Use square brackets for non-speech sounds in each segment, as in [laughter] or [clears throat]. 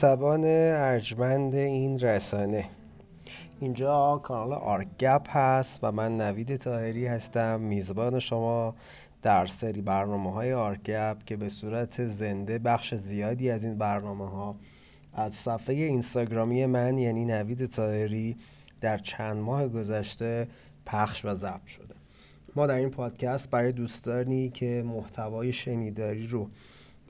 مخاطبان ارجمند این رسانه. اینجا کانال آرگپ هست و من نوید تاهری هستم. میزبان شما در سری برنامه های آرگپ که به صورت زنده بخش زیادی از این برنامه ها از صفحه اینستاگرامی من یعنی نوید تاهری در چند ماه گذشته پخش و ضبط شده. ما در این پادکست برای دوستانی که محتوای شنیداری رو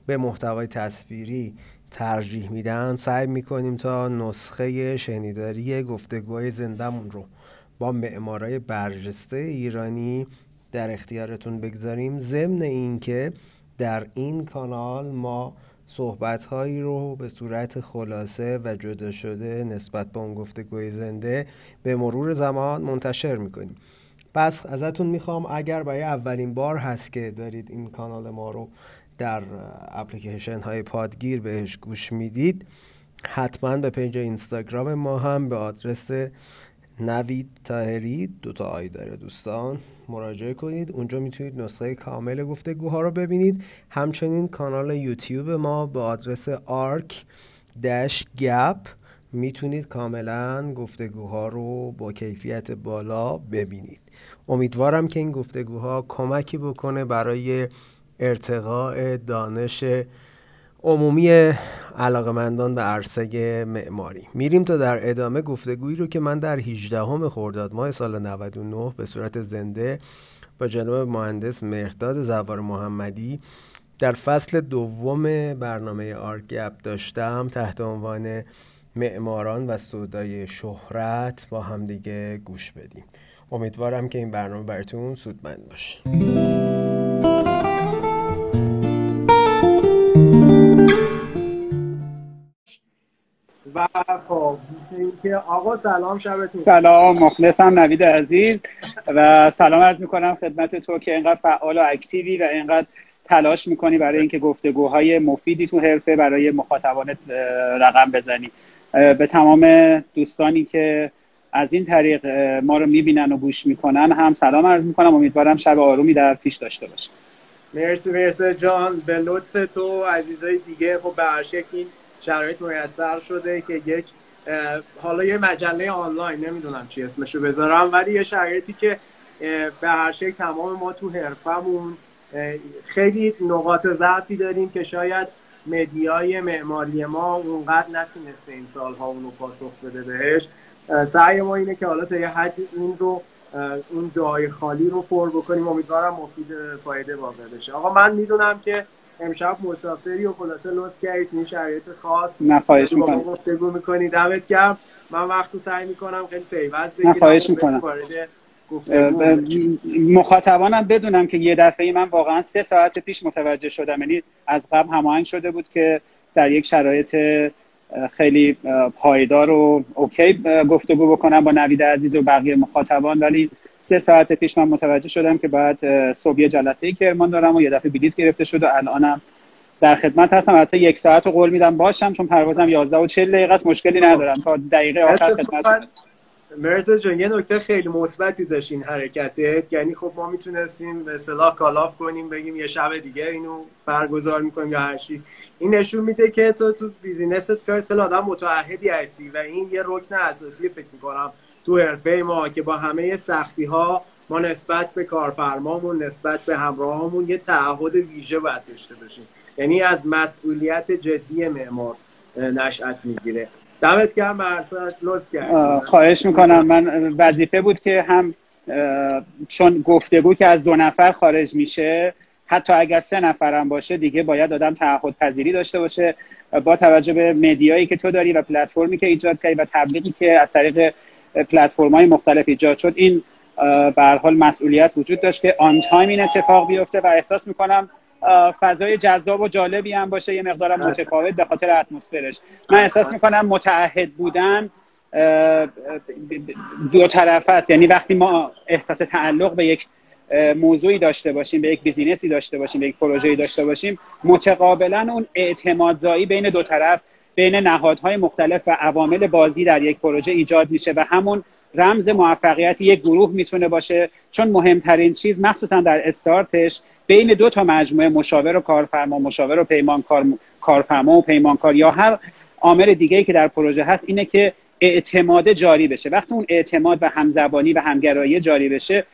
به محتوای تصویری ترجیح میدن سعی می‌کنیم تا نسخه شنیداری گفتگوهای زندهمون رو با معمارای برجسته ایرانی در اختیارتون بگذاریم. ضمن اینکه در این کانال ما صحبت هایی رو به صورت خلاصه و جدا شده نسبت به اون گفتگوی زنده به مرور زمان منتشر می‌کنیم. پس ازتون می‌خوام اگر برای اولین بار هست که دارید این کانال ما رو در اپلیکیشن های پادگیر بهش گوش می‌دید حتما به page اینستاگرام ما هم به آدرس نوید تاهری دوتا i داره دوستان مراجعه کنید. اونجا می‌تونید نسخه کامل گفتگوها رو ببینید. همچنین کانال یوتیوب ما به آدرس آرک dash گپ می‌تونید کاملا گفتگوها رو با کیفیت بالا ببینید. امیدوارم که این گفتگوها کمکی بکنه برای ارتقاء دانش عمومی علاقمندان به عرصه معماری. میریم تا در ادامه گفتگویی رو که من در 18 خرداد ماه سال 99 به صورت زنده با جناب مهندس مهرداد زوار محمدی در فصل دوم برنامه آرگپ داشتم تحت عنوان معماران و سودای شهرت با همدیگه گوش بدیم. امیدوارم که این برنامه براتون سودمند باشه. و خب که آقا سلام شبتون سلام مخلصم نوید عزیز. و سلام عرض می‌کنم خدمت تو که اینقدر فعال و اکتیوی و اینقدر تلاش می‌کنی برای اینکه گفتگوهای مفیدی تو حرفه برای مخاطبانت رقم بزنی. به تمام دوستانی که از این طریق ما رو می‌بینن و گوش می‌کنن هم سلام عرض می‌کنم. امیدوارم شب آرومی در پیش داشته باشه. مرسی مرسی جان. به لطف تو عزیزای دیگه خب به هر این شرایط میسر شده که یک حالا یه مجله آنلاین نمی‌دونم چی اسمشو بذارم ولی یه شرایطی که به هر شکل تمام ما تو حرفمون خیلی نقاط ضعفی داریم که شاید media ی معماری ما اونقدر نتونسته این سالها اونو پاسخ بده بهش. سعی ما اینه که حالا تا یه حد این رو اون جای خالی رو پر بکنیم. امیدوارم مفید فایده واقع بشه. آقا من می‌دونم که امشب مسافری و خلاصه لطف کردید این شرایط خاص. نه خواهش می‌کنم. گفتگو می‌کنی دمت گرم. من وقتو سعی می‌کنم خیلی سیوز بگیرم. نه خواهش می‌کنم. مخاطبانم بدونم که یه دفعه من واقعا سه ساعت پیش متوجه شدم. یعنی از قبل هماهنگ شده بود که در یک شرایط خیلی پایدار و اوکی گفتگو بکنم با نوید عزیز و بقیه مخاطبان. ولی سه ساعت پیش من متوجه شدم که بعد صبح جلسه کرمان دارم و یه دفعه بلیط گرفته شد و الانم در خدمت هستم. حتی یک ساعت رو قول میدم باشم چون پروازم 11 و 40 دقیقه است مشکلی ندارم. تا دقیقه آخر خدمت هستم مرتا جان یه نکته خیلی مثبتی داشت این حرکتت. یعنی خب ما می‌تونستیم به اصطلاح کالاف کنیم بگیم یه شب دیگه اینو برگزار می‌کنیم یا هر چی. این نشون میده که تو تو بیزینست کار اصطلاح آدم متعهدی هستی و این یه رکن اساسی فکر می‌کنم تو حرفه ما که با همه سختی ها ما نسبت به کارفرمامون نسبت به همراهامون یه تعهد ویژه باید داشته باشیم. یعنی از مسئولیت جدی معمار نشأت می‌گیره. دمت گرم لطف کرد خواهش می‌کنم. من وظیفه بود که هم چون گفتگو که از دو نفر خارج میشه حتی اگر سه نفرم باشه دیگه باید آدم تعهد پذیری داشته باشه. با توجه به مدیایی که تو داری و پلتفرمی که ایجاد کردی و تبلیغی که از طریق پلتفرم های مختلف ایجاد شد این به حال مسئولیت وجود داشت که آن تایم این اتفاق بیفته. و احساس می‌کنم فضای جذاب و جالبی هم باشه یه مقدارم متفاوت به خاطر اتمسفرش. من احساس می‌کنم متعهد بودن دو طرف است. یعنی وقتی ما احساس تعلق به یک موضوعی داشته باشیم به یک بیزینسی داشته باشیم به یک پروژه‌ای داشته باشیم متقابلا اون اعتمادزایی بین دو طرف بین نهادهای مختلف و عوامل بازی در یک پروژه ایجاد میشه و همون رمز موفقیت یک گروه می‌تونه باشه. چون مهمترین چیز مخصوصا در استارتش بین دو تا مجموعه مشاور و کارفرما مشاور و پیمانکار کارفرما و پیمانکار یا هر عامل دیگه که در پروژه هست اینه که اعتماد جاری بشه. وقتی اون اعتماد و همزبانی و همگرایی جاری بشه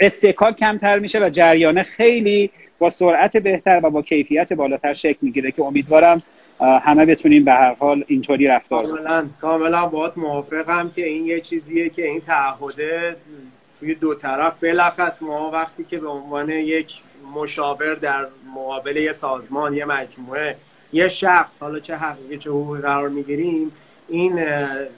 استکاک کمتر میشه و جریانه خیلی با سرعت بهتر و با کیفیت بالاتر شکل می‌گیره که امیدوارم همه بتونیم به هر حال اینطوری رفتار کاملا کاملا باید موافقم که این یه چیزیه که این تعهده توی دو طرف بلخص ما وقتی که به عنوان یک مشاور در مقابل یه سازمان یه مجموعه یه شخص حالا چه حقیقی چه حقوقی قرار می‌گیریم این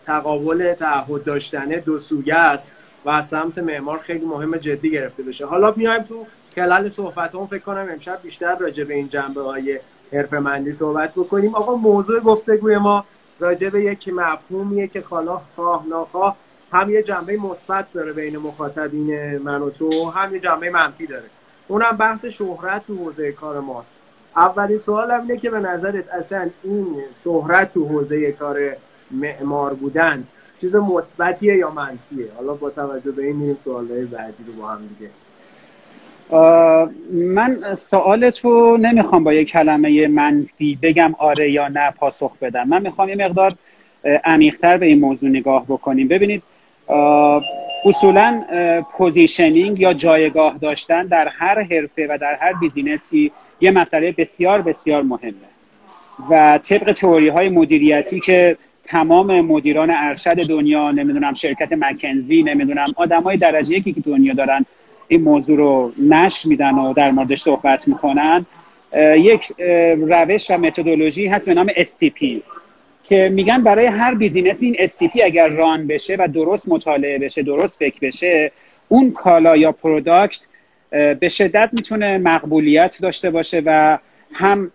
تقابل تعهد داشتنه دو سویه است و از سمت معمار خیلی مهم جدی گرفته بشه. حالا میایم تو خلال صحبت هم فکر کنم امشب بیشتر راجع به این جنبه های حرفه مندی صحبت بکنیم. آقا موضوع گفتگوی ما راجع به یک مفهومیه که حالا خواه ناخواه هم یه جنبه مثبت داره بین مخاطبین من و تو هم یه جنبه منفی داره. اونم بحث شهرت تو حوزه کار ماست. اولین سوالم اینه که به نظرت اصلا این شهرت تو حوزه کار معمار بودن چیز مثبتیه یا منفیه؟ حالا با توجه به این میریم سوالهای بعدی رو با هم دیگه. من سوالت رو نمی‌خوام با یه کلمه منفی بگم آره یا نه پاسخ بدم. من می‌خوام یه مقدار عمیقتر به این موضوع نگاه بکنیم. ببینید اصولا positioning یا جایگاه داشتن در هر حرفه و در هر business ی یه مسئله بسیار بسیار مهمه. و طبق تئوری های مدیریتی که تمام مدیران ارشد دنیا نمی‌دونم شرکت مکنزی نمی‌دونم های درجه یکی که دنیا دارن این موضوع رو نشر میدن و در موردش صحبت می‌کنن. یک روش و متدولوژی هست به نام STP که میگن برای هر بیزینس این STP اگر ران بشه و درست مطالعه بشه درست فکر بشه اون کالا یا product به شدت می‌تونه مقبولیت داشته باشه و هم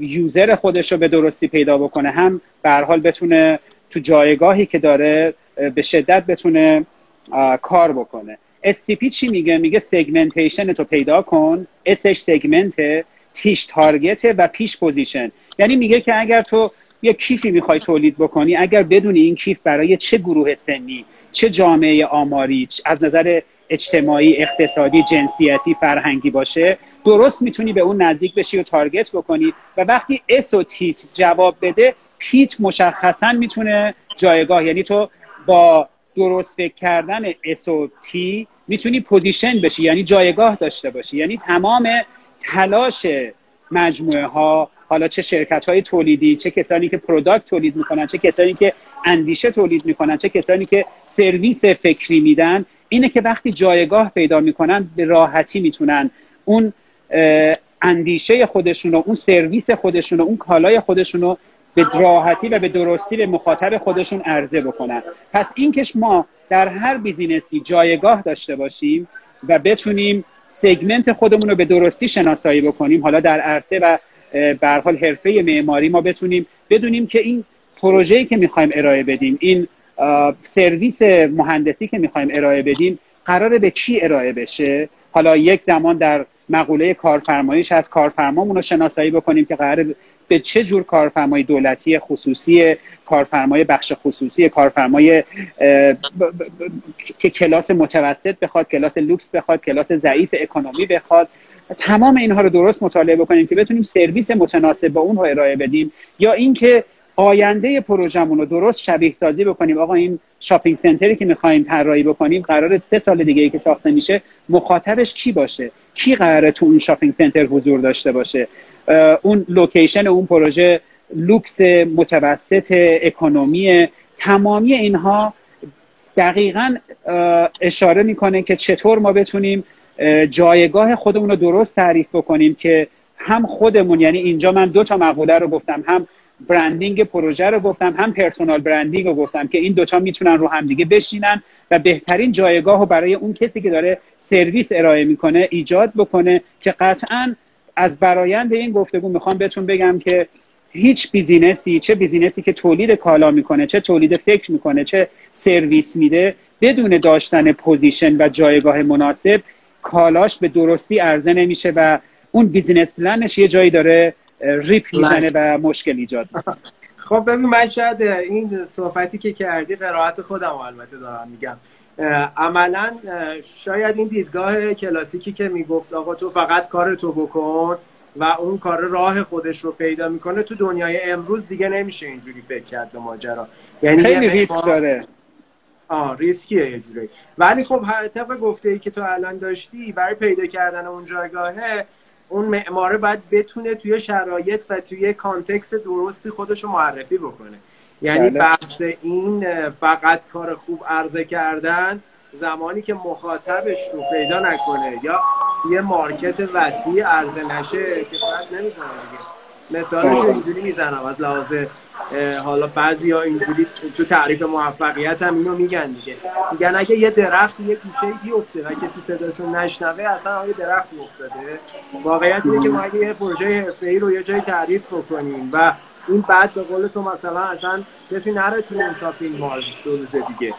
user خودش رو به درستی پیدا بکنه هم به حال بتونه تو جایگاهی که داره به شدت بتونه کار بکنه. STP چی میگه؟ میگه segmentation تو پیدا کن. S ش segment T ش target و P ش position یعنی میگه که اگر تو یه کیفی می‌خوای تولید بکنی اگر بدون این کیف برای چه گروه سنی چه جامعه آماری از نظر اجتماعی اقتصادی جنسیتی فرهنگی باشه درست می‌تونی به اون نزدیک بشی و target بکنی و وقتی S و T ت جواب بده P ت مشخصا می‌تونه جایگاه یعنی تو با درست فکر کردن S و T می‌تونی position بشی یعنی جایگاه داشته باشی. یعنی تمام تلاش مجموعه ها حالا چه شرکت های تولیدی چه کسانی که product تولید می‌کنن چه کسانی که اندیشه تولید می‌کنن چه کسانی که سرویس فکری میدن اینه که وقتی جایگاه پیدا می‌کنن به راحتی می‌تونن اون اندیشه خودشون و اون سرویس خودشون و اون کالای خودشون رو به راحتی و به درستی به مخاطب خودشون عرضه بکنن. پس اینکه ما در هر business ی جایگاه داشته باشیم و بتونیم segment خودمون رو به درستی شناسایی بکنیم. حالا در عرصه و به حال حرفه معماری ما بتونیم بدونیم که این پروژه‌ای که می‌خوایم ارائه بدیم این سرویس مهندسی که می‌خوایم ارائه بدیم قراره به کی ارائه بشه؟ حالا یک زمان در مقوله کارفرماییش از کارفرمامون رو شناسایی بکنیم که قراره به چه جور کارفرمای دولتی خصوصی کارفرمای بخش خصوصی کارفرمای که کلاس متوسط بخواد کلاس لوکس بخواد کلاس ضعیف اکونومی بخواد. تمام اینها رو درست مطالعه بکنیم که بتونیم سرویس متناسب با اون ارائه بدیم. یا اینکه آینده پروژمون رو درست شبیه سازی بکنیم. آقا این shopping center ی که می‌خوایم طراحی بکنیم قرار سه سال دیگه ای که ساخته میشه مخاطبش کی باشه؟ کی قراره تو اون shopping center حضور داشته باشه؟ اون location اون پروژه لوکس متوسط economy. تمامی اینها دقیقا اشاره می‌کنه که چطور ما بتونیم جایگاه خودمون رو درست تعریف بکنیم که هم خودمون یعنی اینجا من دو تا مقوله رو گفتم هم branding پروژه رو گفتم هم personal branding رو گفتم که این دوتا می‌تونن رو همدیگه بشینن و بهترین جایگاه رو برای اون کسی که داره سرویس ارائه می‌کنه ایجاد بکنه که قطعا از برایند این گفتگو می‌خوام بهتون بگم که هیچ business ی چه business ی که تولید کالا می‌کنه چه تولید فکر می‌کنه چه سرویس میده بدون داشتن position و جایگاه مناسب کالاش به درستی عرضه نمیشه و اون business plan ش یه جایی داره ریپ می‌زنه و مشکل ایجاد [laughs] خب ببین من شاید این صحبتی که کردی قرائت خودم البته دارم میگم. عملا شاید این دیدگاه کلاسیکی که می‌گفت آقا تو فقط کار تو بکن و اون کار راه خودش رو پیدا می‌کنه تو دنیای امروز دیگه نمیشه اینجوری فکر کرد به ماجرا. یعنی خیلی ریسک داره. آه ریسکیه یه جوری. ولی خب طبق گفته ای که تو الان داشتی برای پیدا کردن اون جایگاهه اون معماره باید بتونه توی شرایط و توی context درستی خودش رو معرفی بکنه. یعنی بله. بحث این فقط کار خوب عرضه کردن زمانی که مخاطبش رو پیدا نکنه یا یه market وسیع عرضه نشه که باید نمی‌کنه دیگه. مثالش اینجوری می‌زنم. از لحاظ حالا بعضی ها اینجوری تو تعریف موفقیت هم اینو میگن دیگه. میگن اگه یه درخت یه گوشه بیفته و کسی صداشو نشنوه اصلا یه درخت افتاده واقعیت اینه که ما اگه یه پروژه حرفه‌ای رو یه جای تعریف بکنیم و این بعد به قول تو مثلا اصلا کسی نره تو اون شاپینگ مال دو روز دیگه.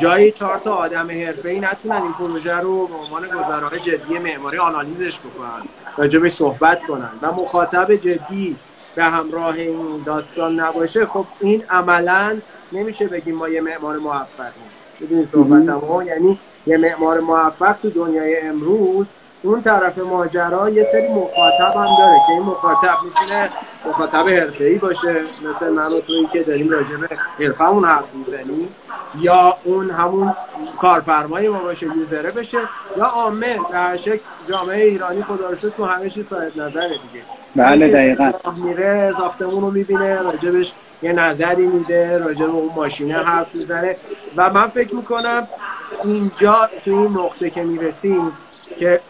جایی چهار تا آدم ای نتونن این پروژه رو به عنوان گزارهای جدی معماری آنالیزش بکنن راجبش صحبت کنن و مخاطب جدی به همراه این داستان نباشه. خب این عملا نمیشه بگیم ما یه معمار موفقیم. بدون صحبت یعنی یه معمار موفق تو دنیای امروز اون طرف ماجرا یه سری مخاطب هم داره که این مخاطب می‌تونه مخاطب حرفه‌ای باشه مثل من و تویی که داریم راجع به حرفمون حرف می‌زنیم. یا اون همون کارفرمای ما باشه یوزره بشه. یا عامه به هر شکل جامعه ایرانی خدا رو تو همه چیز صاحب نظره دیگه. بله دقیقا. میره ساختمون رو می‌بینه راجبش یه نظری میده راجب اون ماشینه حرف می‌زنه. و من فکر می‌کنم اینجا تو این نقطه که می‌رسیم که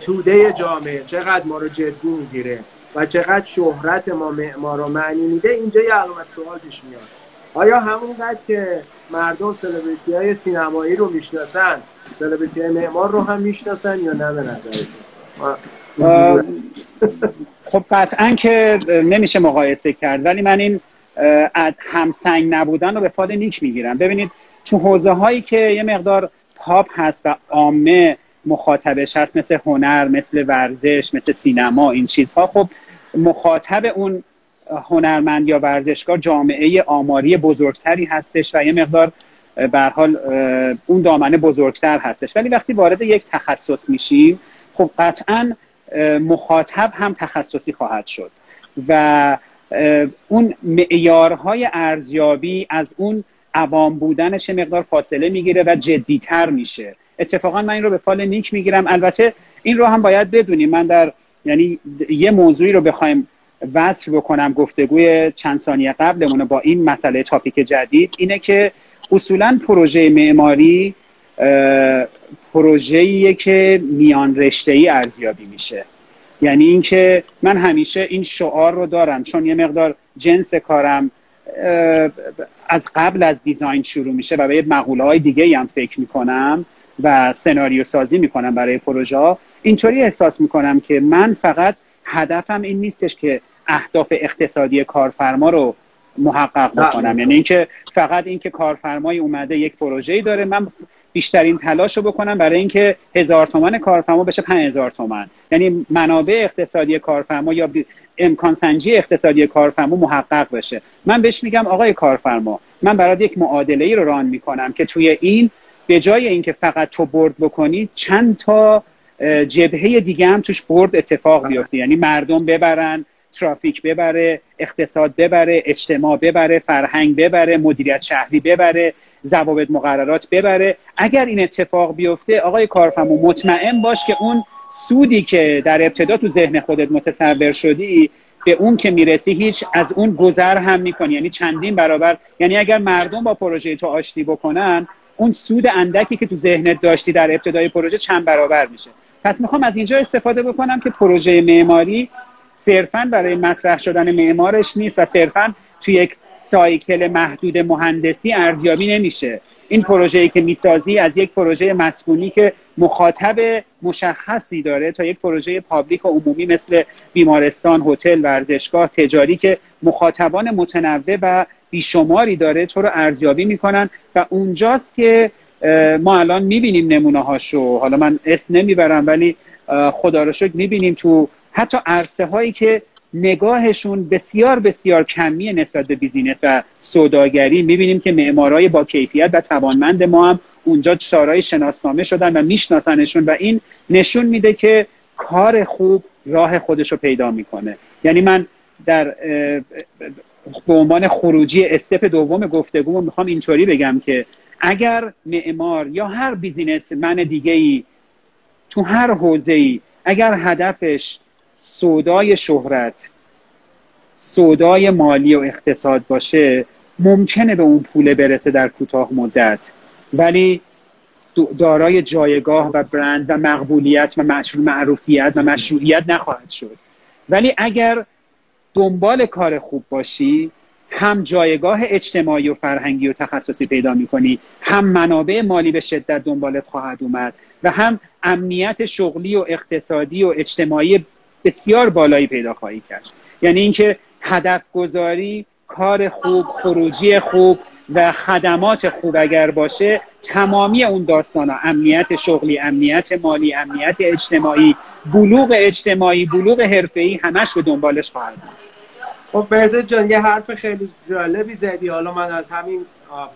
توده جامعه چقدر ما رو جدی می‌گیره و چقدر شهرت ما معمار رو معنی میده اینجا یه علامت سوال پیش میاد. آیا همونقدر که مردم سلبریتی های سینمایی رو می‌شناسن سلبریتی معمار رو هم می‌شناسن یا نه به نظرتون؟ خب قطعا که نمیشه مقایسه کرد ولی من این همسنگ نبودن رو به فاد نیک می‌گیرم. ببینید تو حوزه هایی که یه مقدار پاپ هست و عامه مخاطبش هست مثل هنر مثل ورزش مثل سینما این چیزها. خب مخاطب اون هنرمند یا ورزشکار جامعه آماری بزرگتری هستش و یه مقدار به حال اون دامنه بزرگتر هستش. ولی وقتی وارد یک تخصص میشیم خب قطعا مخاطب هم تخصصی خواهد شد و اون معیارهای ارزیابی از اون عوام بودنش مقدار فاصله می‌گیره و جدیتر میشه. اتفاقا من این رو به فال نیک می‌گیرم. البته این رو هم باید بدونیم. من در یعنی یه موضوعی رو بخوایم وصل بکنم گفتگوی چند ثانیه قبلمونه با این مسئله تاپیک جدید اینه که اصولا پروژه معماری پروژه‌ایه که میان رشته ای ارزیابی میشه. یعنی اینکه من همیشه این شعار رو دارم. چون یه مقدار جنس کارم از قبل از دیزاین شروع میشه و به مقوله های دیگه هم فکر می‌کنم. و سناریو سازی می‌کنم برای پروژه ها. اینطوری احساس می‌کنم که من فقط هدفم این نیستش که اهداف اقتصادی کارفرما رو محقق بکنم. یعنی اینکه فقط اینکه کارفرمای اومده یک پروژه‌ای داره من بیشترین تلاش رو بکنم برای اینکه هزار تومن کارفرما بشه پنج هزار تومن یعنی منابع اقتصادی کارفرما یا امکان سنجی اقتصادی کارفرما محقق بشه. من بهش میگم آقای کارفرما من برات یک معادله ای رو ران می‌کنم که توی این به جای اینکه فقط تو برد بکنی چند تا جبهه دیگه هم توش برد اتفاق بیفته. یعنی مردم ببرن ترافیک ببره اقتصاد ببره اجتماع ببره فرهنگ ببره مدیریت شهری ببره ضوابط مقررات ببره. اگر این اتفاق بیفته آقای کارفرما مطمئن باش که اون سودی که در ابتدا تو ذهن خودت متصور شدی به اون که می‌رسی هیچ از اون گذر هم می‌کنی. یعنی چندین برابر. یعنی اگر مردم با پروژه تو آشتی بکنن اون سود اندکی که تو ذهنت داشتی در ابتدای پروژه چند برابر میشه. پس می‌خوام از اینجا استفاده بکنم که پروژه معماری صرفا برای مطرح شدن معمارش نیست و صرفا تو یک سایکل محدود مهندسی ارزیابی نمیشه. این پروژه‌ای که می‌سازی از یک پروژه مسکونی که مخاطب مشخصی داره تا یک پروژه پابلیک و عمومی مثل بیمارستان، هتل، ورزشگاه، تجاری که مخاطبان متنوع و بیشماری داره تو رو ارزیابی می‌کنن و اونجاست که ما الان می‌بینیم نمونه هاشو حالا من اسم نمی‌برم ولی خدا رو شکر می‌بینیم تو حتی عرصه هایی که نگاهشون بسیار بسیار کمی نسبت به بیزینس و سوداگری. می‌بینیم که معمارای با کیفیت و توانمند ما هم اونجا شارای شناسنامه شدن و میشناسنشون و این نشون میده که کار خوب راه خودش رو پیدا می‌کنه. یعنی من در به عنوان خروجی استپ دوم گفتگو می‌خوام اینطوری بگم که اگر معمار یا هر بیزینس من دیگه ای تو هر حوزه ای اگر هدفش سودای شهرت سودای مالی و اقتصاد باشه ممکنه به اون پول برسه در کوتاه مدت. ولی دارای جایگاه و برند و مقبولیت و معروفیت و مشروعیت نخواهد شد. ولی اگر دنبال کار خوب باشی هم جایگاه اجتماعی و فرهنگی و تخصصی پیدا می‌کنی هم منابع مالی به شدت دنبالت خواهد اومد و هم امنیت شغلی و اقتصادی و اجتماعی بسیار بالایی پیدا خواهی کرد. یعنی اینکه هدف گذاری کار خوب خروجی خوب و خدمات خوب اگر باشه تمامی اون داستان ها امنیت شغلی امنیت مالی امنیت اجتماعی بلوغ اجتماعی بلوغ حرفه‌ای همش به دنبالش خواهد بود. خب بهزاد جان یه حرف خیلی جالبی زدی. حالا من از همین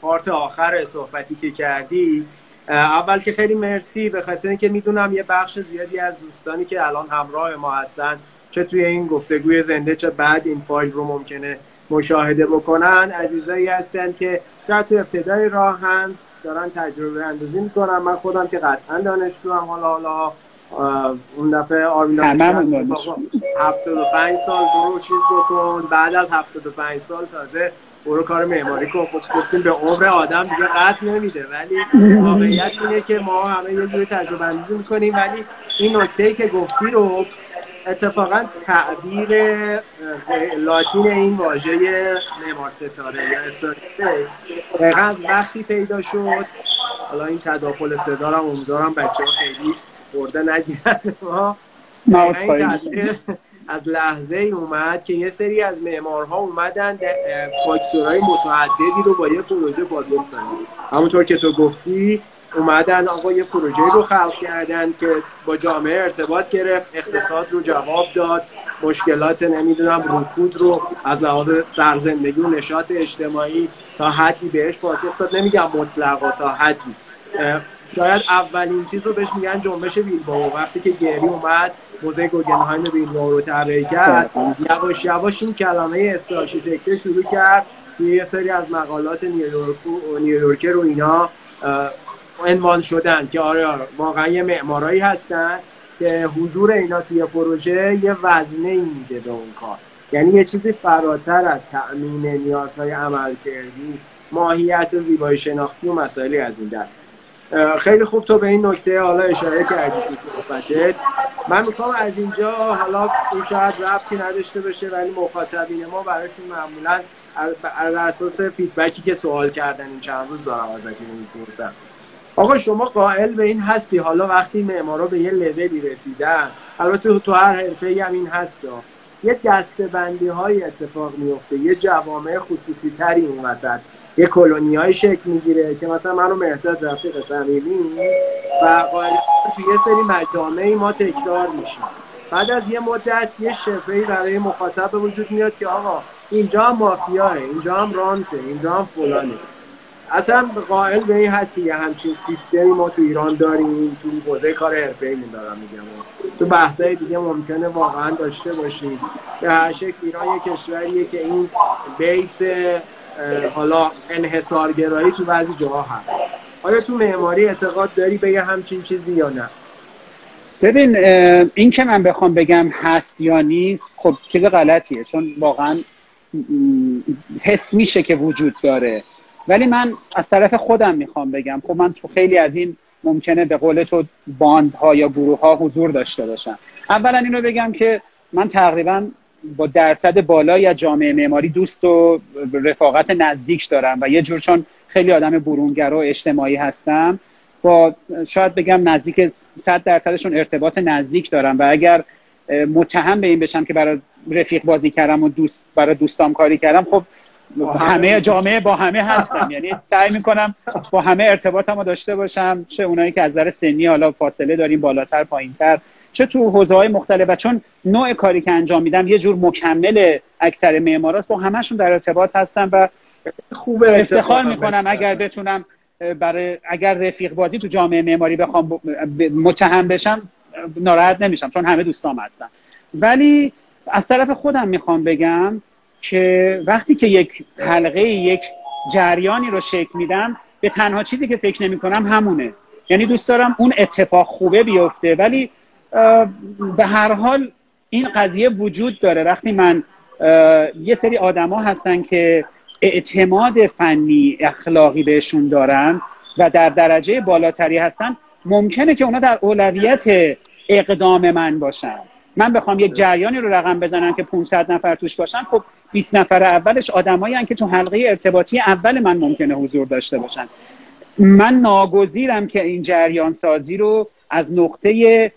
پارت آخر صحبتی که کردی اول که خیلی مرسی. به خاطر اینکه می‌دونم یه بخش زیادی از دوستانی که الان همراه ما هستن چه توی این گفتگوی زنده چه بعد این فایل رو ممکنه مشاهده بکنن عزیزایی هستن که شاید تو ابتدای راه هم دارن تجربه اندازی می‌کنن. من خودم که قطعا دانشجو هم حالا حالا اون دفعه آرمین 75 سال برو چیز بکن. بعد از 75 سال تازه برو کار معماری کن. خب گفتیم به عمر آدم دیگه قد نمیده. ولی واقعیت اینه که ما همه یه جوری تجربه اندازی می‌کنیم. ولی این نکته ای که گفتی رو اتفاقا تعبیر لاتین این واژه معمار ستاره یا استاره از وقتی پیدا شد. حالا این تداخل صدا رو امیدوارم بچه ها خیلی برده نگیرن. ما از لحظه ای اومد که یه سری از معمارها اومدن فاکتورهای متعددی رو با یه پروژه پاسخ دادن همونطور که تو گفتی اومدن آقا یه پروژه رو خلق کردن که با جامعه ارتباط گرفت اقتصاد رو جواب داد مشکلات نمی‌دونم رکود رو از لحاظ سرزندگی و نشاط اجتماعی تا حدی بهش پاسخ داد. نمیگم مطلقا تا حدی. شاید اولین چیز رو بهش میگن جنبش بیلبائو وقتی که گری اومد موزه گوگنهایم بیلبائو رو طراحی کرد. یواش یواش این کلمه استارشیتکته شروع کرد. توی یه سری از مقالات نیویورک نیویورکر و اینا عنوان شدن که آره, آره واقعا یه معمارایی هستن که حضور اینا توی پروژه یه وزنه میده به اون کار. یعنی یه چیزی فراتر از تأمین نیازهای عمل کردی ماهیت زیبایی شناختی و مسائلی از این دست. خیلی خوب تو به این نکته حالا اشاره کردی تو صحبتت. من می‌خوام از اینجا حالا اون شاید ربطی نداشته باشه ولی مخاطبین ما براشون معمولا از اساس فیدبکی که سوال کردن این چند روز دارم ازت اینو می‌پرسم. آقا شما قائل به این هستی؟ حالا وقتی معمارا به یه لولی رسیدن البته تو هر حرفه هم این هستا یه دستبندی های اتفاق میفته یه جوامع خصوصی تری اون وسط. یه کلونی های شکل می‌گیره که مثلا منو مهداد رفیق صمیمی و قائل تو یه سری مجامعی ما تکرار میشیم. بعد از یه مدت یه شفهی برای مخاطب وجود میاد که آقا اینجا هم مافیاه اینجا هم رانته اینجا هم فلانه. اصلا قائل به این هستی یه همچین سیستمی ما تو ایران داریم تو حوزه کار حرفه‌ایمون دارم میگم. تو بحثای دیگه ممکنه واقعا داشته باشیم. به هر شکل ایران یه کشوریه که این بیس حالا انحصارگرایی تو بعضی جاها هست. آیا تو معماری اعتقاد داری به یه همچین چیزی یا نه؟ ببین این که من بخوام بگم هست یا نیست خب چیز غلطیه. چون واقعا حس میشه که وجود داره. ولی من از طرف خودم می‌خوام بگم خب من تو خیلی از این ممکنه به قول تو باندها یا گروه ها حضور داشته باشم. اولا اینو بگم که من تقریبا با درصد بالایی از جامعه معماری دوست و رفاقت نزدیک دارم و یه جور چون خیلی آدم برونگرا و اجتماعی هستم. با شاید بگم نزدیک 100 درصدشون ارتباط نزدیک دارم و اگر متهم به این بشم که برای رفیق بازی کردم و دوست برای دوستام کاری کردم خب همه جامعه با همه هستم. یعنی سعی می‌کنم با همه ارتباطم رو داشته باشم. چه اونایی که از نظر سنی حالا فاصله داریم بالاتر پایینتر چه تو حوزه های مختلف. و چون نوع کاری که انجام میدم یه جور مکمل اکثر معماراست. با همشون در ارتباط هستم و خوبه افتخار می‌کنم اگر بتونم برای اگر رفیق بازی تو جامعه معماری بخوام متهم بشم ناراحت نمیشم چون همه دوستام هستن. ولی از طرف خودم می‌خوام بگم که وقتی که یک حلقه یک جریانی رو شکل میدم به تنها چیزی که فکر نمی کنم همونه. یعنی دوست دارم اون اتفاق خوبه بیفته ولی به هر حال این قضیه وجود داره. وقتی من یه سری آدما هستن که اعتماد فنی اخلاقی بهشون دارن و در درجه بالاتری هستن ممکنه که اونا در اولویت اقدام من باشن. من بخوام یک جریانی رو رقم بزنم که 500 نفر توش باشن خب 20 نفر اولش آدمایی که تو حلقه ارتباطی اول من ممکنه حضور داشته باشن. من ناگزیرم که این جریان سازی رو از نقطه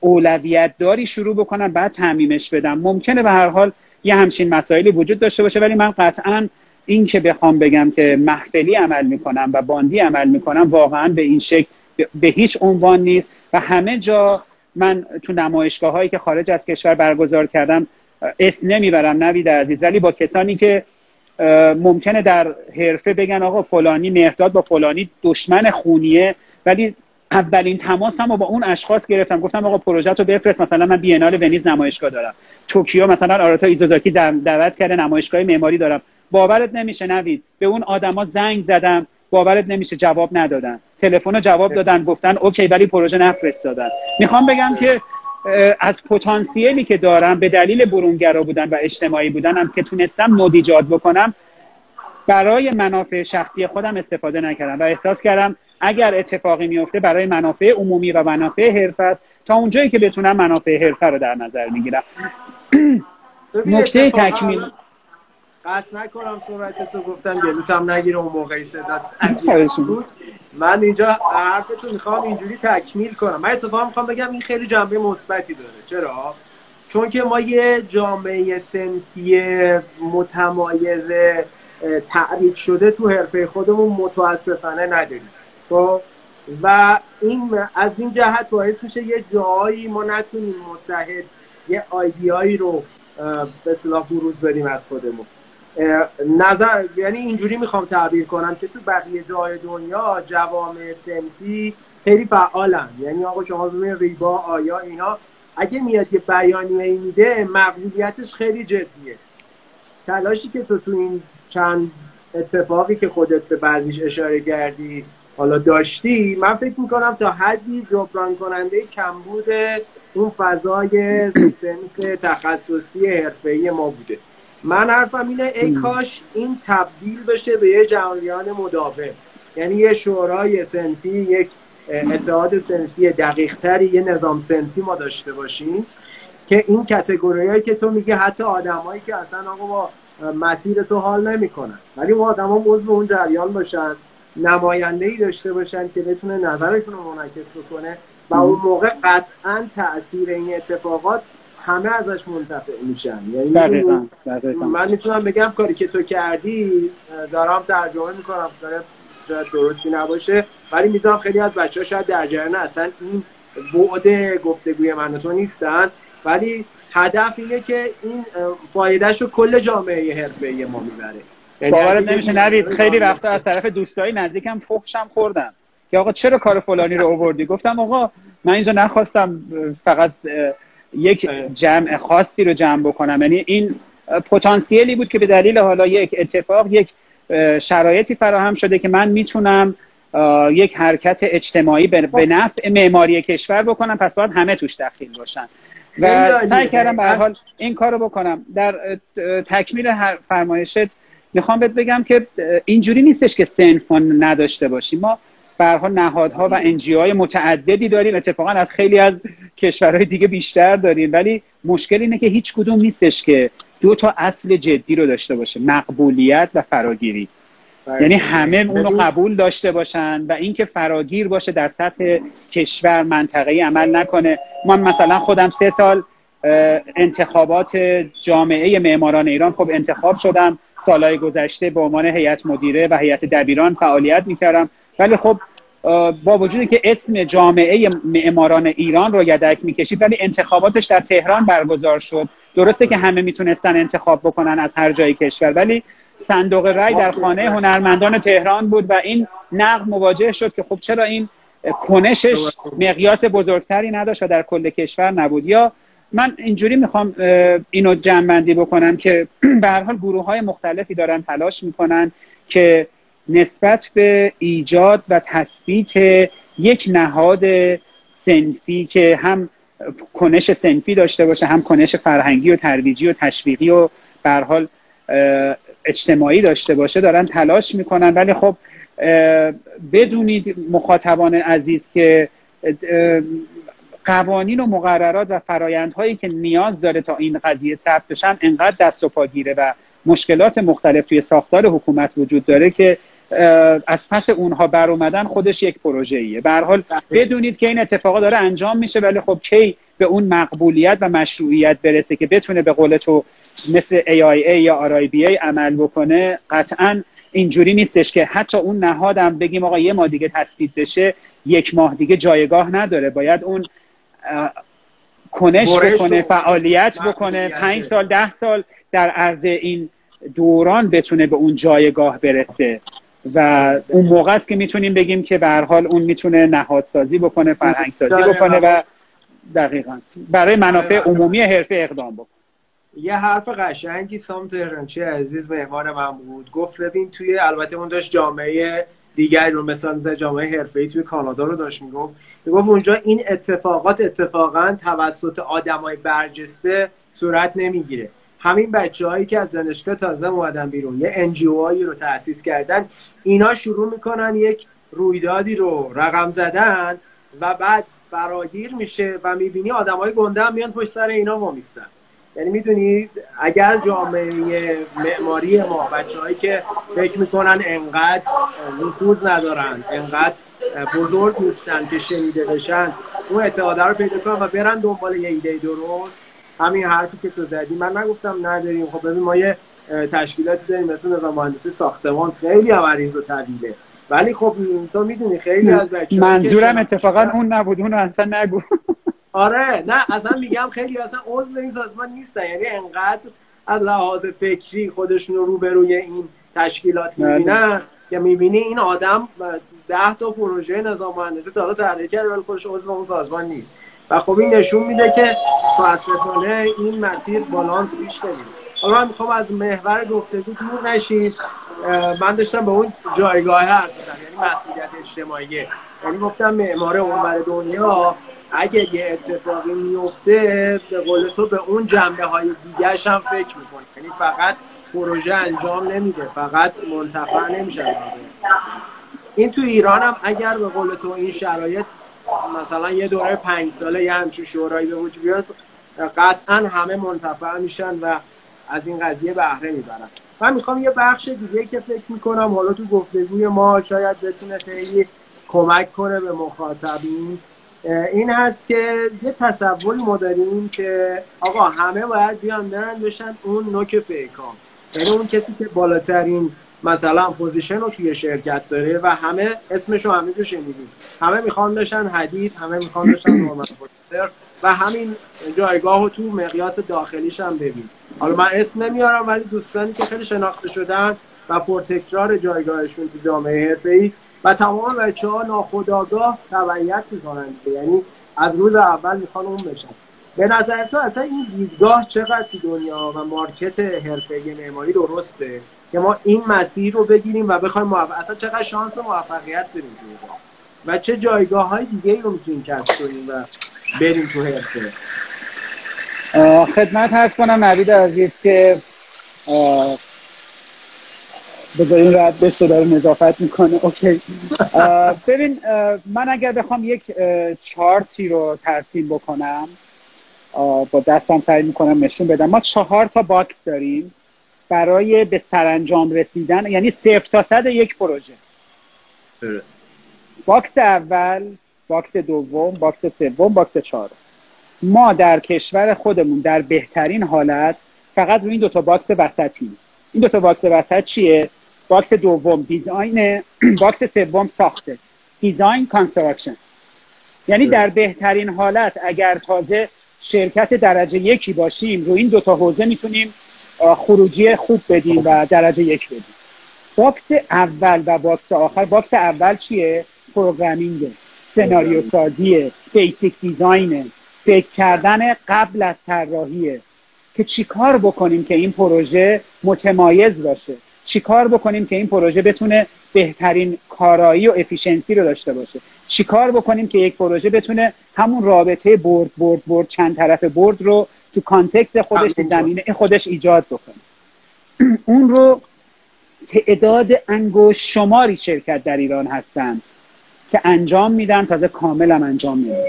اولویت داری شروع بکنم بعد تعمیمش بدم. ممکنه به هر حال یه همچین مسائلی وجود داشته باشه ولی من قطعا این که بخوام بگم که محفلی عمل می‌کنم و باندی عمل می‌کنم واقعا به این شکل به هیچ عنوان نیست و همه جا من تو نمایشگاه هایی که خارج از کشور برگزار کردم اسم نمی‌برم نوید عزیز ولی با کسانی که ممکنه در حرفه بگن آقا فلانی مهرداد با فلانی دشمن خونیه ولی اولین تماسم رو با اون اشخاص گرفتم. گفتم آقا پروژه رو بفرست مثلا من بینال ونیز نمایشگاه دارم. توکیو مثلا آراتا ایزوزاکی دعوت کرده نمایشگاه معماری دارم. باورت نمیشه نوید به اون آدما زنگ زدم باورت نمیشه جواب ندادن. تلفن جواب دادن گفتن اوکی ولی پروژه نفرستادن. می‌خوام بگم که از پتانسیلی که دارم به دلیل برونگرا بودن و اجتماعی بودنم که تونستم مدیجات بکنم برای منافع شخصی خودم استفاده نکردم و احساس کردم اگر اتفاقی میفته برای منافع عمومی و منافع حرفه است تا اونجایی که بتونم منافع حرفه رو در نظر می‌گیرم نکته تکمیل قصد نکنم صحبت تو گفتم گلوتم نگیره اون موقعی صدات [laughs] بود. من اینجا حرفتون می‌خوام اینجوری تکمیل کنم. من اتفاقا می‌خوام بگم این خیلی جنبه مثبتی داره. چرا؟ چون که ما یه جامعه سنفی متمایز تعریف شده تو حرفه خودمون متاسفانه نداریم. خب؟ و این از این جهت باعث میشه یه جایی ما نتونیم متحد یه آیدیایی رو به اصطلاح بروز بدیم از خودمون. نظر یعنی اینجوری می‌خوام تعبیر کنم که تو بقیه جای دنیا جوامع سنفی خیلی فعالن. یعنی آقا شما ببینید ریبا آیا اینا. اگه میاد یه بیانیه میده مقبولیتش خیلی جدیه. تلاشی که تو تو این چند اتفاقی که خودت به بعضیش اشاره کردی حالا داشتی من فکر می‌کنم تا حدی جبران کننده کمبود اون فضای سنف تخصصی حرفه‌ای ما بوده. من حرفم اینه ای کاش این تبدیل بشه به یه جریان مداوم. یعنی یه شورای سنفی یک اتحاد سنفی دقیق تری یه نظام سنفی ما داشته باشیم که این کتگوریایی که تو میگه حتی آدمایی که اصلا آقا با مسیر تو حال نمی‌کنن. ولی اون آدما عضو اون جریان باشن نماینده ای داشته باشن که بتونه نظرشون رو منعکس بکنه و اون موقع قطعا تاثیر این اتفاقات همه ازش منتفع میشن. یعنی من می‌تونم بگم کاری که تو کردی دارم ترجمه می‌کنم شاید درستی نباشه ولی می‌دونم خیلی از بچه ها شاید در جریان اصلا این بعد گفتگوی من تو نیستن. ولی هدف اینه که این فایدهش رو کل جامعه حرفه ما می‌بره. یعنی باورت نمیشه نوید خیلی وقتا از طرف دوستایی نزدیکم فحشم خوردم که آقا چرا کار فلانی رو آوردی؟ گفتم آقا من اینجا نخواستم فقط یک جمع خاصی رو جمع بکنم. یعنی این پتانسیلی بود که به دلیل حالا یک اتفاق یک شرایطی فراهم شده که من می‌تونم یک حرکت اجتماعی به نفع معماری کشور بکنم. پس باید همه توش دخیل باشن. و سعی کردم به حال این کارو بکنم. در تکمیل فرمایشت می‌خوام بهت بگم که اینجوری نیستش که سنف نداشته باشیم. ما برها نهادها و انجی های متعددی داریم. اتفاقا از خیلی از کشورهای دیگه بیشتر داریم. ولی مشکل اینه که هیچ کدوم نیستش که دو تا اصل جدی رو داشته باشه. مقبولیت و فراگیری. بله. یعنی همه اونو قبول داشته باشن و اینکه فراگیر باشه در سطح کشور منطقه عمل نکنه. من مثلا خودم سه سال انتخابات جامعه معماران ایران خب انتخاب شدم. سالهای گذشته به عنوان هیئت مدیره و هیئت دبیران فعالیت می‌کردم. ولی خب با وجودی که اسم جامعه معماران ایران رو یدک می‌کشید ولی انتخاباتش در تهران برگزار شد. درسته که همه می‌تونستن انتخاب بکنن از هر جای کشور ولی صندوق رای در خانه هنرمندان تهران بود و این نقد مواجه شد که خب چرا این کنشش مقیاس بزرگتری نداشت و در کل کشور نبود. یا من اینجوری می‌خوام اینو جمعبندی بکنم که [clears throat] به هر حال گروه های مختلفی دارن تلاش می‌کنن که نسبت به ایجاد و تثبیت یک نهاد سنفی که هم کنش سنفی داشته باشه هم کنش فرهنگی و ترویجی و تشویقی و به حال اجتماعی داشته باشه دارن تلاش می‌کنن. ولی خب بدونید مخاطبان عزیز که قوانین و مقررات و فرایندهایی که نیاز داره تا این قضیه ثبت بشن انقدر دست و پا گیره و مشکلات مختلف توی ساختار حکومت وجود داره که از پس اونها بر اومدن خودش یک پروژه ایه به حال بدونید که این اتفاقا داره انجام میشه ولی خب کی به اون مقبولیت و مشروعیت برسه که بتونه به قول تو مثل AIA یا RIBA عمل بکنه قطعا اینجوری نیستش که حتی اون نهادم بگیم آقا یه ماه دیگه تثبیت بشه یک ماه دیگه جایگاه نداره. باید اون کنش بکنه فعالیت بکنه. پنج سال ده سال در عرض این دوران بتونه به اون جایگاه برسه. و اون موقع است که می‌تونیم بگیم که به هر حال اون می‌تونه نهادسازی بکنه فرهنگ سازی بکنه و دقیقا. برای منافع عمومی حرفه اقدام بکنه. یه حرف قشنگی سام تهرانچی عزیز مهمان من بود. گفت ببین توی البته اون داشت جامعه دیگری رو مثلا جامعه حرفه‌ای توی کانادا رو داشت می‌گفت. می‌گفت اونجا این اتفاقات اتفاقا توسط آدمای برجسته صورت نمی‌گیره. همین بچه هایی که از دانشگاه تازه اومدن بیرون یه انجیو هایی رو تأسیس کردن اینا شروع می‌کنن یک رویدادی رو رقم زدن و بعد فراگیر میشه و می‌بینی آدم های گنده هم میان پشت سر اینا وامیستن یعنی می‌دونید اگر جامعه معماری ما بچههایی که فکر می‌کنن انقدر نفوذ ندارن انقدر بزرگ نیستن که شنیده بشن اون اعتقاده رو پیدا کنن و برن دنبال یه ایده درست همین حرفی که تو زدی من نگفتم نداریم. خب ببین ما یه تشکیلاتی داریم مثل نظام مهندسی ساختمان. خیلی هم عریض و طویله ولی خب تو می‌دونی خیلی از بچه‌ها منظورم اتفاقا اون نبود اون اصلا نگو. [laughs] آره نه اصلا میگم خیلی اصلا عضو این سازمان نیستن. یعنی انقدر از لحاظ فکری خودشون رو روبروی این تشکیلات بله. می‌بینن که می‌بینی این آدم ده تا پروژه نظام مهندسی تا حالا طراحی کرده ولی خودش عضو اون سازمان نیست. و خب این نشون میده که متاسفانه این مسیر بالانس پیش نمیره. حالا من می‌خوام از محور گفتگو دور نشیم من داشتم به اون جایگاه حرف یعنی مسئولیت اجتماعی. یعنی گفتم معمار اونور دنیا اگه یه اتفاقی میفته به قول تو به اون جنبه های دیگرش هم فکر می‌کنه یعنی فقط پروژه انجام نمیده فقط منتفع نمیشه. این تو ایران هم اگر به قول تو این شرایط مثلا یه دوره پنج ساله یه همچین شورایی به وجود بیاد قطعا همه منتفع میشن و از این قضیه بهره می‌برن. من می‌خوام یه بخش دیگه که فکر می‌کنم حالا تو گفتگوی ما شاید بتونه خیلی کمک کنه به مخاطبین. این هست که یه تصوری ما داریم که آقا همه باید بیان برن بشن اون نوک پیکان. یعنی اون کسی که بالاترین مثلا position رو توی شرکت داره و همه اسمش رو همه جو شنیدیم. همه می‌خوان بشن حدید همه می‌خوان بشن [clears throat] نورمن و همین جایگاه رو تو مقیاس داخلیش هم ببین حالا من اسم نمیارم ولی دوستانی که خیلی شناخته شدن و پرتکرار جایگاهشون تو جامعه حرفه‌ای و تمام بچه ها ناخداگاه تبعیت می‌کنن. یعنی از روز اول می‌خوان اون بشن. به نظر تو اصلا این دیدگاه چقدر تو دنیا و مارکت حرفه معماری درسته؟ که ما این مسیر رو بگیریم و بخوایم موفق اصلا چقدر شانس موفقیت داریم تو و چه جایگاه های دیگه ای رو می‌تونیم کسب کنیم و بریم تو حرفه؟ خدمت هست کنم نوید عزیز که بذارین رد بشه داره نظافت می‌کنه. اوکی. ببین من اگر بخوام یک چارتی رو ترسیم بکنم با دستم سعی می‌کنم نشون بدم. ما چهار تا box داریم. برای به سرانجام رسیدن یعنی صفر تا صد یک پروژه. درست. box اول box دوم box سوم box چهارم ما در کشور خودمون در بهترین حالت فقط روی این دوتا box وسطی این دوتا box وسط چیه؟ box دوم design [clears throat] box سوم ساخته. design construction. یعنی در بهترین حالت اگر تازه شرکت درجه یکی باشیم روی این دوتا حوزه می‌تونیم خروجی خوب بدیم و درجه یک بدیم box اول و box آخر box اول چیه؟ programming سناریو سازی basic design ه فکر کردن قبل از طراحیه که چیکار بکنیم که این پروژه متمایز باشه؟ چیکار بکنیم که این پروژه بتونه بهترین کارایی و efficiency رو داشته باشه؟ چیکار بکنیم که یک پروژه بتونه همون رابطه برد برد برد چند طرف برد رو تو context خودش زمینه خودش ایجاد بکنه. [clears throat] اون رو تعداد انگشت شماری شرکت در ایران هستند که انجام میدن تازه کامل هم انجام میدن.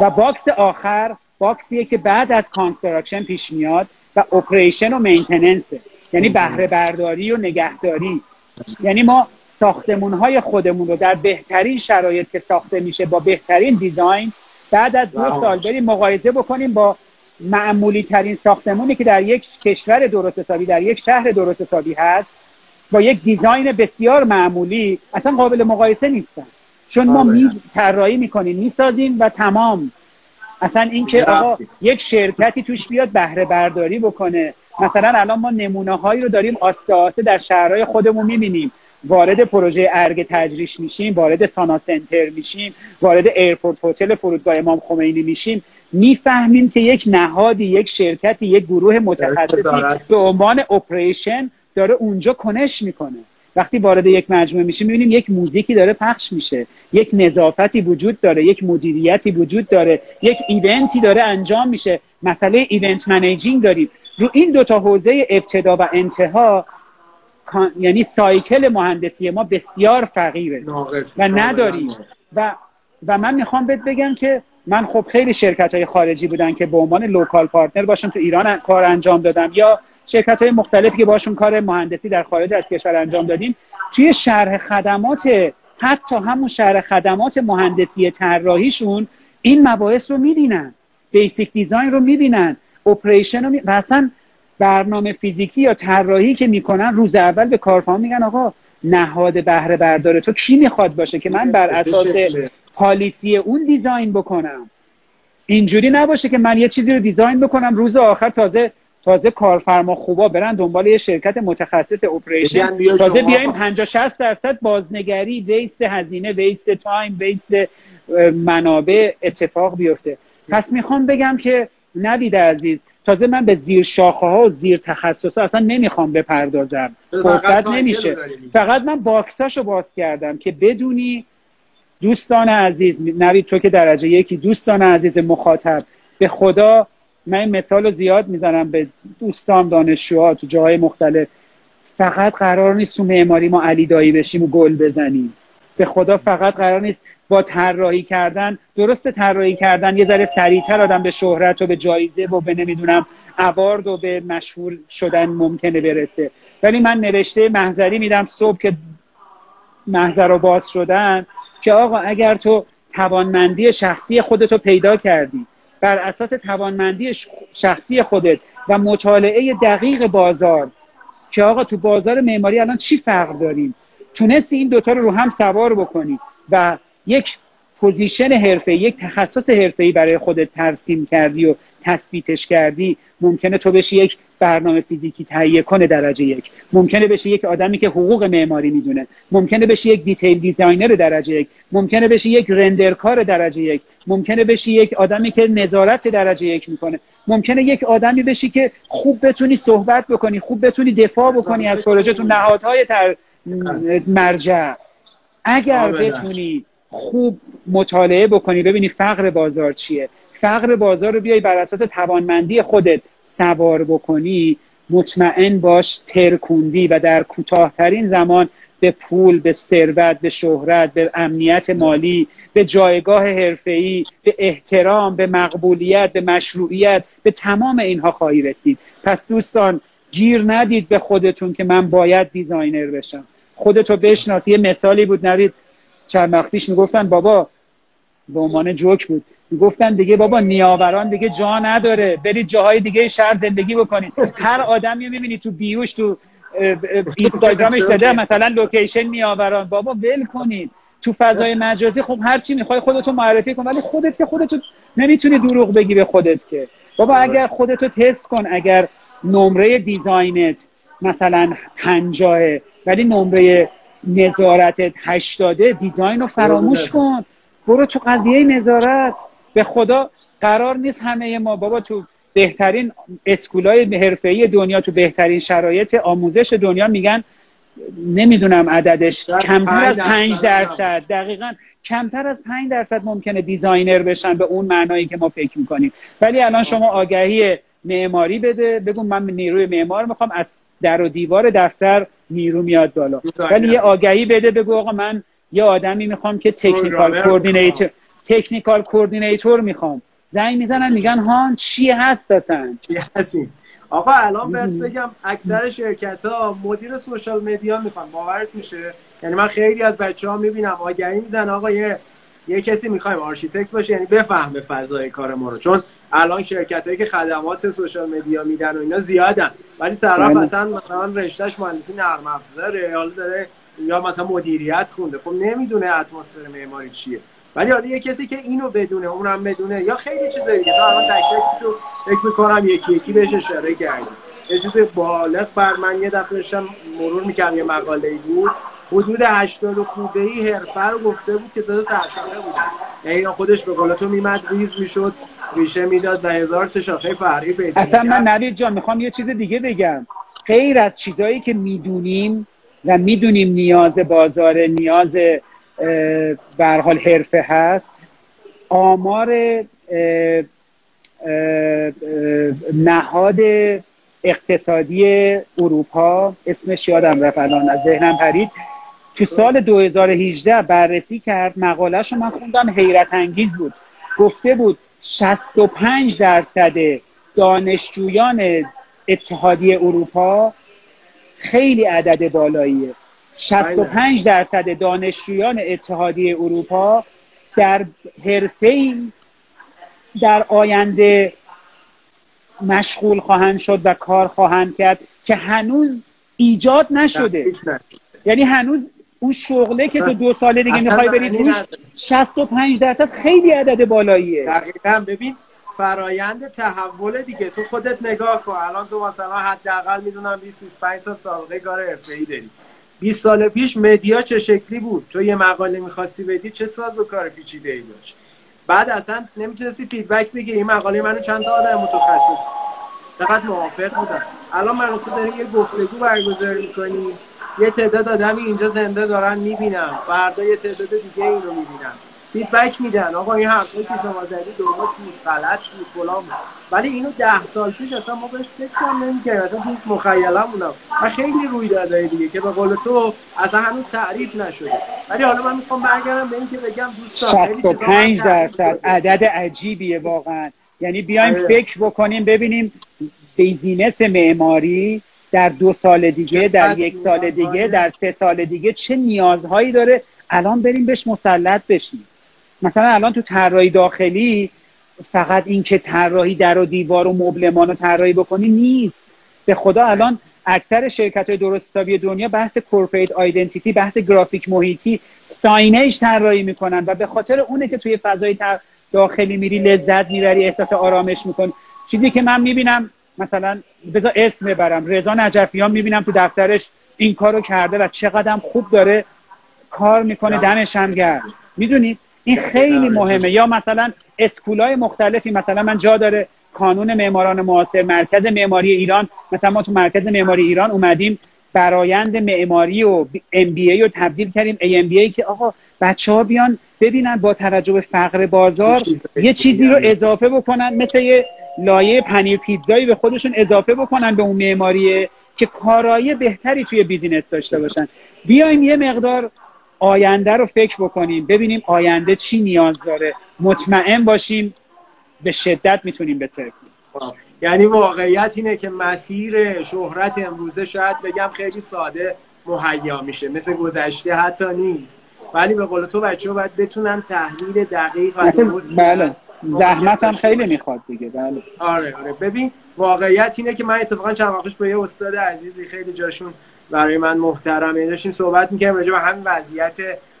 و box آخر box یه که بعد از construction پیش میاد و operation و maintenance یعنی بهره برداری و نگهداری. یعنی ما ساختمون های خودمون رو در بهترین شرایط که ساخته میشه با بهترین design بعد از دو سال بریم مقایسه بکنیم با معمولی ترین ساختمونی که در یک کشور درست حسابی در یک شهر درست حسابی هست با یک design بسیار معمولی اصلا قابل مقایسه نیستن. چون ما می طراحی می‌کنیم می‌سازیم و تمام. اصلا اینکه آقا یک شرکتی توش بیاد بهره برداری بکنه. مثلا الان ما نمونه هایی رو داریم آسته آسته در شهرهای خودمون می‌بینیم. وارد پروژه ارگ تجریش میشیم وارد سانا سنتر میشیم وارد ایرپورت هتل فرودگاه امام خمینی میشیم. می‌فهمیم که یک نهادی یک شرکتی یک گروه متخصصی به عنوان operation داره اونجا کنش می‌کنه. وقتی وارد یک مجموعه میشه می‌بینیم یک موزیکی داره پخش میشه. یک نظافتی وجود داره یک مدیریتی وجود داره یک event ی داره انجام میشه. مسئله event managing داریم. رو این دوتا حوزه ابتدا و انتها یعنی cycle مهندسی ما بسیار فقیره و نداریم. و و من می‌خوام بهت بگم که من خب خیلی شرکت های خارجی بودن که به عنوان local partner باشون تو ایران کار انجام دادم. یا شرکت های مختلفی که باشون کار مهندسی در خارج از کشور انجام دادیم. توی شرح خدمات حتی همون شرح خدمات مهندسی طراحیشون این مباحث رو می‌بینن. basic design رو می‌بینن. operation رو می... و اصلا برنامه فیزیکی یا طراحی که می‌کنن روز اول به کارفرما میگن آقا نهاد بهره برداره. تو کی می‌خواد باشه که من بر اساس policy اون design بکنم. اینجوری نباشه که من یه چیزی رو design بکنم روز آخر تازه تازه کارفرما خوبا برن دنبال یه شرکت متخصص operation. تازه بیایم 50 60 درصد بازنگری waste هزینه waste time waste منابع اتفاق بیفته. پس می‌خوام بگم که نوید عزیز تازه من به زیر شاخه ها و زیر تخصص ها اصلا نمی‌خوام بپردازم. فرصت نمیشه. فقط من box اشو باز کردم که بدونی دوستان عزیز نوید تو که درجه یکی دوستان عزیز مخاطب به خدا من این مثال رو زیاد می‌زنم به دوستان دانشجوها تو جاهای مختلف. فقط قرار نیست تو معماری ما علی دایی بشیم و گل بزنیم. به خدا فقط قرار نیست با طراحی کردن درست طراحی کردن یه ذره سریعتر آدم به شهرت و به جایزه و به نمی‌دونم اوارد و به مشهور شدن ممکنه برسه. ولی من نوشته محضری میدم صبح که محضر رو باز شدن. که آقا اگر تو توانمندی شخصی خودتو پیدا کردی بر اساس توانمندی شخصی خودت و مطالعه دقیق بازار که آقا تو بازار معماری الان چی فقر داریم؟ تونستی این دوتا رو رو هم سوار بکنی و یک position حرفه یک تخصص حرفه‌ای برای خودت ترسیم کردی و تثبیتش کردی ممکنه تو بشی یک برنامه فیزیکی تهیه کنه درجه یک. ممکنه بشی یک آدمی که حقوق معماری می‌دونه. ممکنه بشی یک detail designer درجه یک. ممکنه بشی یک render کار درجه یک. ممکنه بشی یک آدمی که نظارت درجه یک می‌کنه. ممکنه یک آدمی بشی که خوب بتونی صحبت بکنی خوب بتونی دفاع بکنی از پروژه تو نهادهای تر مرجع. اگر بتونی خوب مطالعه بکنی ببینی فقر بازار چیه. فقر بازار رو بیای بر اساس توانمندی خودت سوار بکنی مطمئن باش ترکوندی و در کوتاهترین زمان به پول به ثروت به شهرت به امنیت مالی به جایگاه حرفه‌ای به احترام به مقبولیت به مشروعیت به تمام اینها خواهی رسید. پس دوستان گیر ندید به خودتون که من باید designer بشم. خودتو بشناس. یه مثالی بود نوید چند وقت پیش می‌گفتن بابا به عنوان جوک بود. گفتن دیگه بابا نیاوران دیگه جا نداره. برید جاهای دیگه شهر زندگی بکنید. هر آدمی می‌بینی تو bio ش تو اینستاگرامش [laughs] داده مثلا location نیاوران. بابا ول کنید. تو فضای مجازی خب هر چی می‌خوای خودتو معرفی کن ولی خودت که خودتو نمی‌تونی دروغ بگی به خودت که. بابا آره. اگر خودتو تست کن اگر نمره design ت مثلا پنجاه ولی نمره نظارتت هشتاده design رو فراموش کن. برو تو قضیه نظارت. به خدا قرار نیست همه ما بابا تو بهترین school ای حرفه‌ای دنیا تو بهترین شرایط آموزش دنیا میگن نمی‌دونم عددش. کمتر از پنج درصد. دقیقا کمتر از پنج درصد ممکنه designer بشن به اون معنایی که ما فکر می‌کنیم. ولی الان شما آگهی معماری بده. بگو من نیروی معمار می‌خوام از در و دیوار دفتر نیرو میاد بالا. ولی یه آگهی بده بگو آقا من یه آدمی می‌خوام که technical coordinator technical coordinator می‌خوام. زنگ می‌زنن میگن هان چی هست اصلا؟ چی هستی آقا الان بهت بگم اکثر شرکت ها مدیر social media می‌خوان. باورت میشه؟ یعنی من خیلی از بچه ها می‌بینم آگهی میزنن آقا یه یه کسی می‌خوایم آرشیتکت باشه یعنی بفهمه فضای کار ما رو. چون الان شرکت هایی که خدمات social media میدن و اینا زیادن. ولی طرف بله. مثلا مثلا رشتهش مهندسی نرم افزاره. حالا داره یا مثلا مدیریت خونده. خب نمی‌دونه اتمسفر معماری چیه. ولی حالا یه کسی که اینو بدونه اونم بدونه یا خیلی چیزایی دیگه. تا الان تک تکشو فکر می‌کنم یکی یکی بهش اشاره کردیم. یه چیز بالغ بر من یه دفعه مرور می‌کردم یه مقاله بود. حدود 80 خورده ای حرفه رو گفته بود که تازه سرشاخه بودن. یعنی خودش به قول تو میمد ریز می‌شد ریشه می‌داد و هزار تا شاخه فرقی پیدا اصلا من نوید جان می‌خوام یه چیز دیگه بگم. غیر از چیزایی که می‌دونیم و می‌دونیم نیاز بازار نیاز به حال حرفه هست. آمار نهاد اقتصادی اروپا اسمش یادم رفت الان از ذهنم پرید. تو سال 2018 بررسی کرد مقالهش رو من خوندم حیرت انگیز بود. گفته بود 65 درصد دانشجویان اتحادیه اروپا خیلی عدد بالاییه. 65 درصد دانشجویان اتحادیه اروپا در حرفه در آینده مشغول خواهند شد و کار خواهند کرد که هنوز ایجاد نشده. یعنی هنوز اون شغله که تو دو ساله دیگه می‌خوای بری توش 65 درصد خیلی عدد بالاییه. دقیقا ببین فرایند تحول دیگه. تو خودت نگاه کن. الان تو مثلا حداقل می‌دونم 20 25 سال سابقه کار حرفه‌ای داری. 20 سال پیش مدیا چه شکلی بود؟ تو یه مقاله می‌خواستی بدی چه ساز و کار پیچیده ای داشت؟ بعد اصلا نمی‌تونستی فیدبک بگیری این مقاله منو چند تا آدم متخصص فقط موافق بودن الان من تو داری یه گفتگو برگزار می‌کنی یه تعداد آدمی اینجا زنده دارن می‌بینن فردا یه تعداد دیگه اینو می‌بینن feedback میدن. آقا این حرفایی که شما زدی درست بود غلط بود فلان بود. ولی اینو ده سال پیش اصلا ما بهش فکر هم نمی‌کردیم. اصلا تو مخیلمونم. و خیلی رویدادهای دیگه که به قول تو اصلا هنوز تعریف نشده. ولی حالا من می‌خوام برگردم به اینکه بگم دوستان 65 درصد عدد عجیبیه واقعا. یعنی بیایم آره. فکر بکنیم ببینیم business معماری در دو سال دیگه در یک سال دیگه در سه سال دیگه چه نیازهایی داره؟ الان بریم بهش مسلط بشیم. مثلا الان تو طراحی داخلی فقط اینکه طراحی در و دیوار و مبلمان رو طراحی بکنی نیست. به خدا الان اکثر شرکت های درست حسابی دنیا بحث کورپریت آیدنتیتی بحث گرافیک محیطی ساینج طراحی می‌کنن و به خاطر اونه که توی فضای داخلی میری لذت می‌بری احساس آرامش می‌کنی. چیزی که من می‌بینم مثلا بذار اسم ببرم. رضا نجفیان می‌بینم تو دفترش این کارو کرده و چقدر خوب داره کار می‌کنه دمش هم گرم. می‌دونید این خیلی مهمه. یا مثلا اسکولای مختلفی مثلا من جا داره کانون معماران معاصر مرکز معماری ایران. مثلا ما تو مرکز معماری ایران اومدیم برایند معماری و ام بی ای رو تبدیل کردیم. ای ام بی ای که آقا بچه ها بیان ببینن با توجه به فقر بازار یه چیزی رو اضافه بکنن. مثل یه لایه پنیر پیتزایی به خودشون اضافه بکنن به اون معماریه که کارایی بهتری توی بیزینس داشته باشن. بیایم یه مقدار آینده رو فکر بکنیم ببینیم آینده چی نیاز داره. مطمئن باشیم به شدت می‌تونیم بترکیم یعنی واقعیت اینه که مسیر شهرت امروزه شاید بگم خیلی ساده مهیا میشه مثل گذشته حتی نیست. ولی به قول تو بچه ها باید بتونن تحلیل دقیق و درست بله زحمت هم خیلی می‌خواد دیگه بله. آره آره. ببین واقعیت اینه که من اتفاقا چند وقت پیش با یه استاد عزیزی خیلی جاشون برای من محترمه. داشتیم صحبت می‌کنیم راجع به همین وضعیت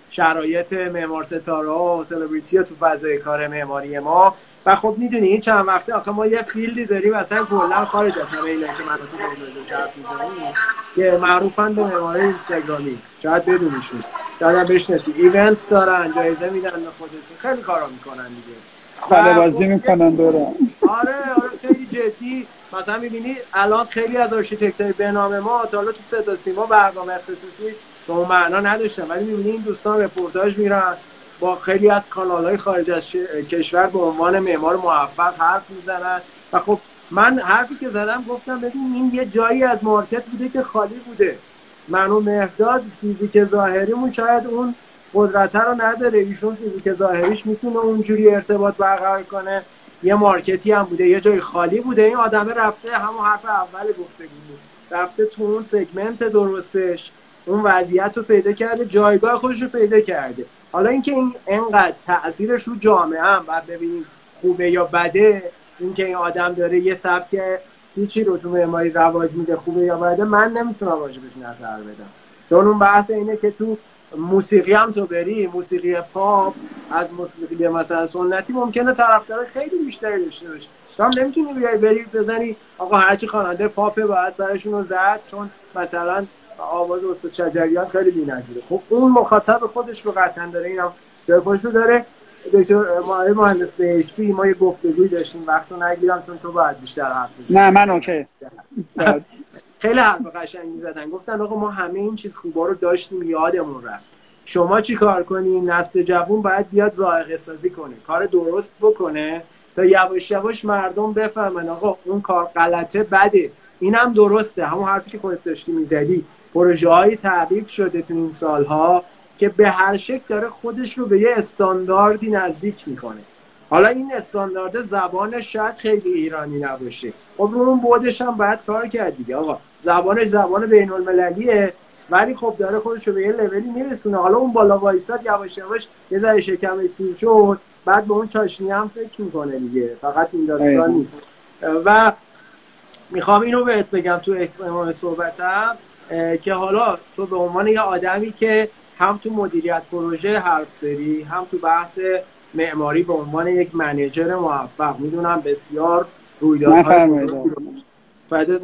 شرایط معمار ستاره ها و سلبریتی ها تو فضای کار معماری ما. و خب می‌دونی این چند وقته آخه ما یه field ی داریم اصلا کلا خارج از همه اینا که من تو داریم چرت می‌زنیم که معروفن به معماری اینستاگرامی. شاید بدونیدشون. شاید هم بشناسی event دارن جایزه میدن به خودشون. خیلی کارا می‌کنن دیگه. خاله بازی می‌کنن دوره آره آره خیلی جدی. مثلا می‌بینی الان خیلی از آرشیتکتای به نام ما تا تو صدا سیما برنامه اختصاصی به اون معنا نداشتن ولی می‌بینی این دوستان رپورتاژ میرن با خیلی از کانال های خارج از کشور به عنوان معمار موفق حرف می‌زنن. و خب من حرفی که زدم گفتم ببین این یه جایی از market بوده که خالی بوده. من و مهرداد فیزیک ظاهریمون شاید اون قدرت رو نداره. ایشون فیزیک ظاهریش می‌تونه اونجوری ارتباط برقرار کنه. یه مارکتی هم بوده یه جای خالی بوده. این آدمه رفته همون حرف اول گفته بود. رفته تو اون سگمنت درستش اون وضعیت رو پیدا کرده جایگاه خودش رو پیدا کرده. حالا اینکه این انقدر تاثیرش رو جامعه هم و ببینیم خوبه یا بده اینکه این آدم داره یه سبک هیچی رو تو معماری رواج میده خوبه یا بده من نمی‌تونم راجبش نظر بدم. چون اون بحث اینه که تو موسیقی هم تو بری موسیقی پاپ از موسیقی مثلا سنتی ممکنه طرفدار خیلی بیشتری داشته باشه تو هم نمی‌تونی بیای بری بزنی آقا هرچی خواننده پاپه باید سرشون رو زد چون مثلا آواز استاد شجریان خیلی بی‌نظیره. خب اون مخاطب خودش رو قطعا داره اینم جای خودش رو داره. دکتر مهندس بهشتی ما یه گفتگوی داشتیم وقت رو نگیرم چون تو باید بیشتر حرف بزنی. نه من اوکی. [laughs] خیلی حرف قشنگی زدن. گفتن آقا ما همه این چیز خوبا رو داشتیم یادمون رفت. شما چی کار کنی؟ نسل جوون باید بیاد ذائقه سازی کنه. کار درست بکنه تا یواش یواش مردم بفهمن آقا اون کار غلطه بده. اینم درسته. همون حرفی که خودت داشتی می‌زدی. پروژه های تعریف شده تو این سالها که به هر شکل داره خودش رو به یه استانداردی نزدیک می‌کنه. حالا این استاندارد زبانش شاید خیلی ایرانی نباشه. خب رو اون بودش هم باید کار کرد دیگه. آقا زبانش زبان بین المللیه ولی خب داره خودش رو به یه لولی میرسونه. حالا اون بالا وایساد یواش یواش یه ذره شکم سیر شد. بعد به اون چاشنی هم فکر می‌کنه دیگه. فقط این داستان نیست. و می‌خوام اینو بهت بگم تو احتمام صحبتم که حالا تو به عنوان یه آدمی که هم تو مدیریت پروژه حرف داری هم تو بحث معماری به عنوان یک منیجر موفق. می‌دونم بسیار رویدادهای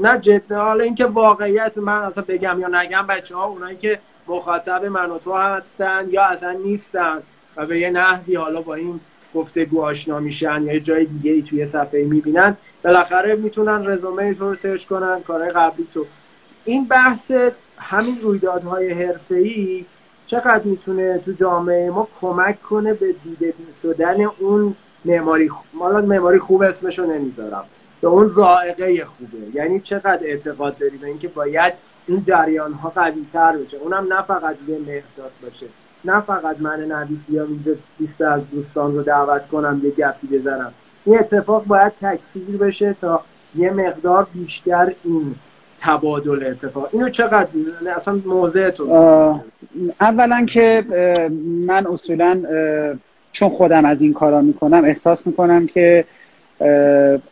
نه جد حالا اینکه واقعیت من اصلا بگم یا نگم بچه ها اونایی که مخاطب من و تو هستن یا اصلا نیستن و به یه نحوی حالا با این گفتگو آشنا میشن یا یه جای دیگه ای توی صفحه می‌بینن بالاخره می‌تونن رزومه تو رو سرچ کنن کارهای قبلی تو. این بحث همین رویدادهای حرفه‌ای چقدر می‌تونه تو جامعه ما کمک کنه به دیده شدن اون معماری خوب معماری خوب اسمشو نمی‌ذارم. به اون زائقه خوبه. یعنی چقدر اعتقاد داری به اینکه باید این جریان ها قوی تر بشه؟ اونم نه فقط یه مهداد باشه. نه فقط من نوید بیام اینجا 20 از دوستان رو دعوت کنم یه گپی بزنم. این اتفاق باید تکثیر بشه تا یه مقدار بیشتر این تبادل اتفاق. اینو چقدر اصلا موضع تو اولا که من اصولا چون خودم از این کارا می‌کنم احساس می‌کنم که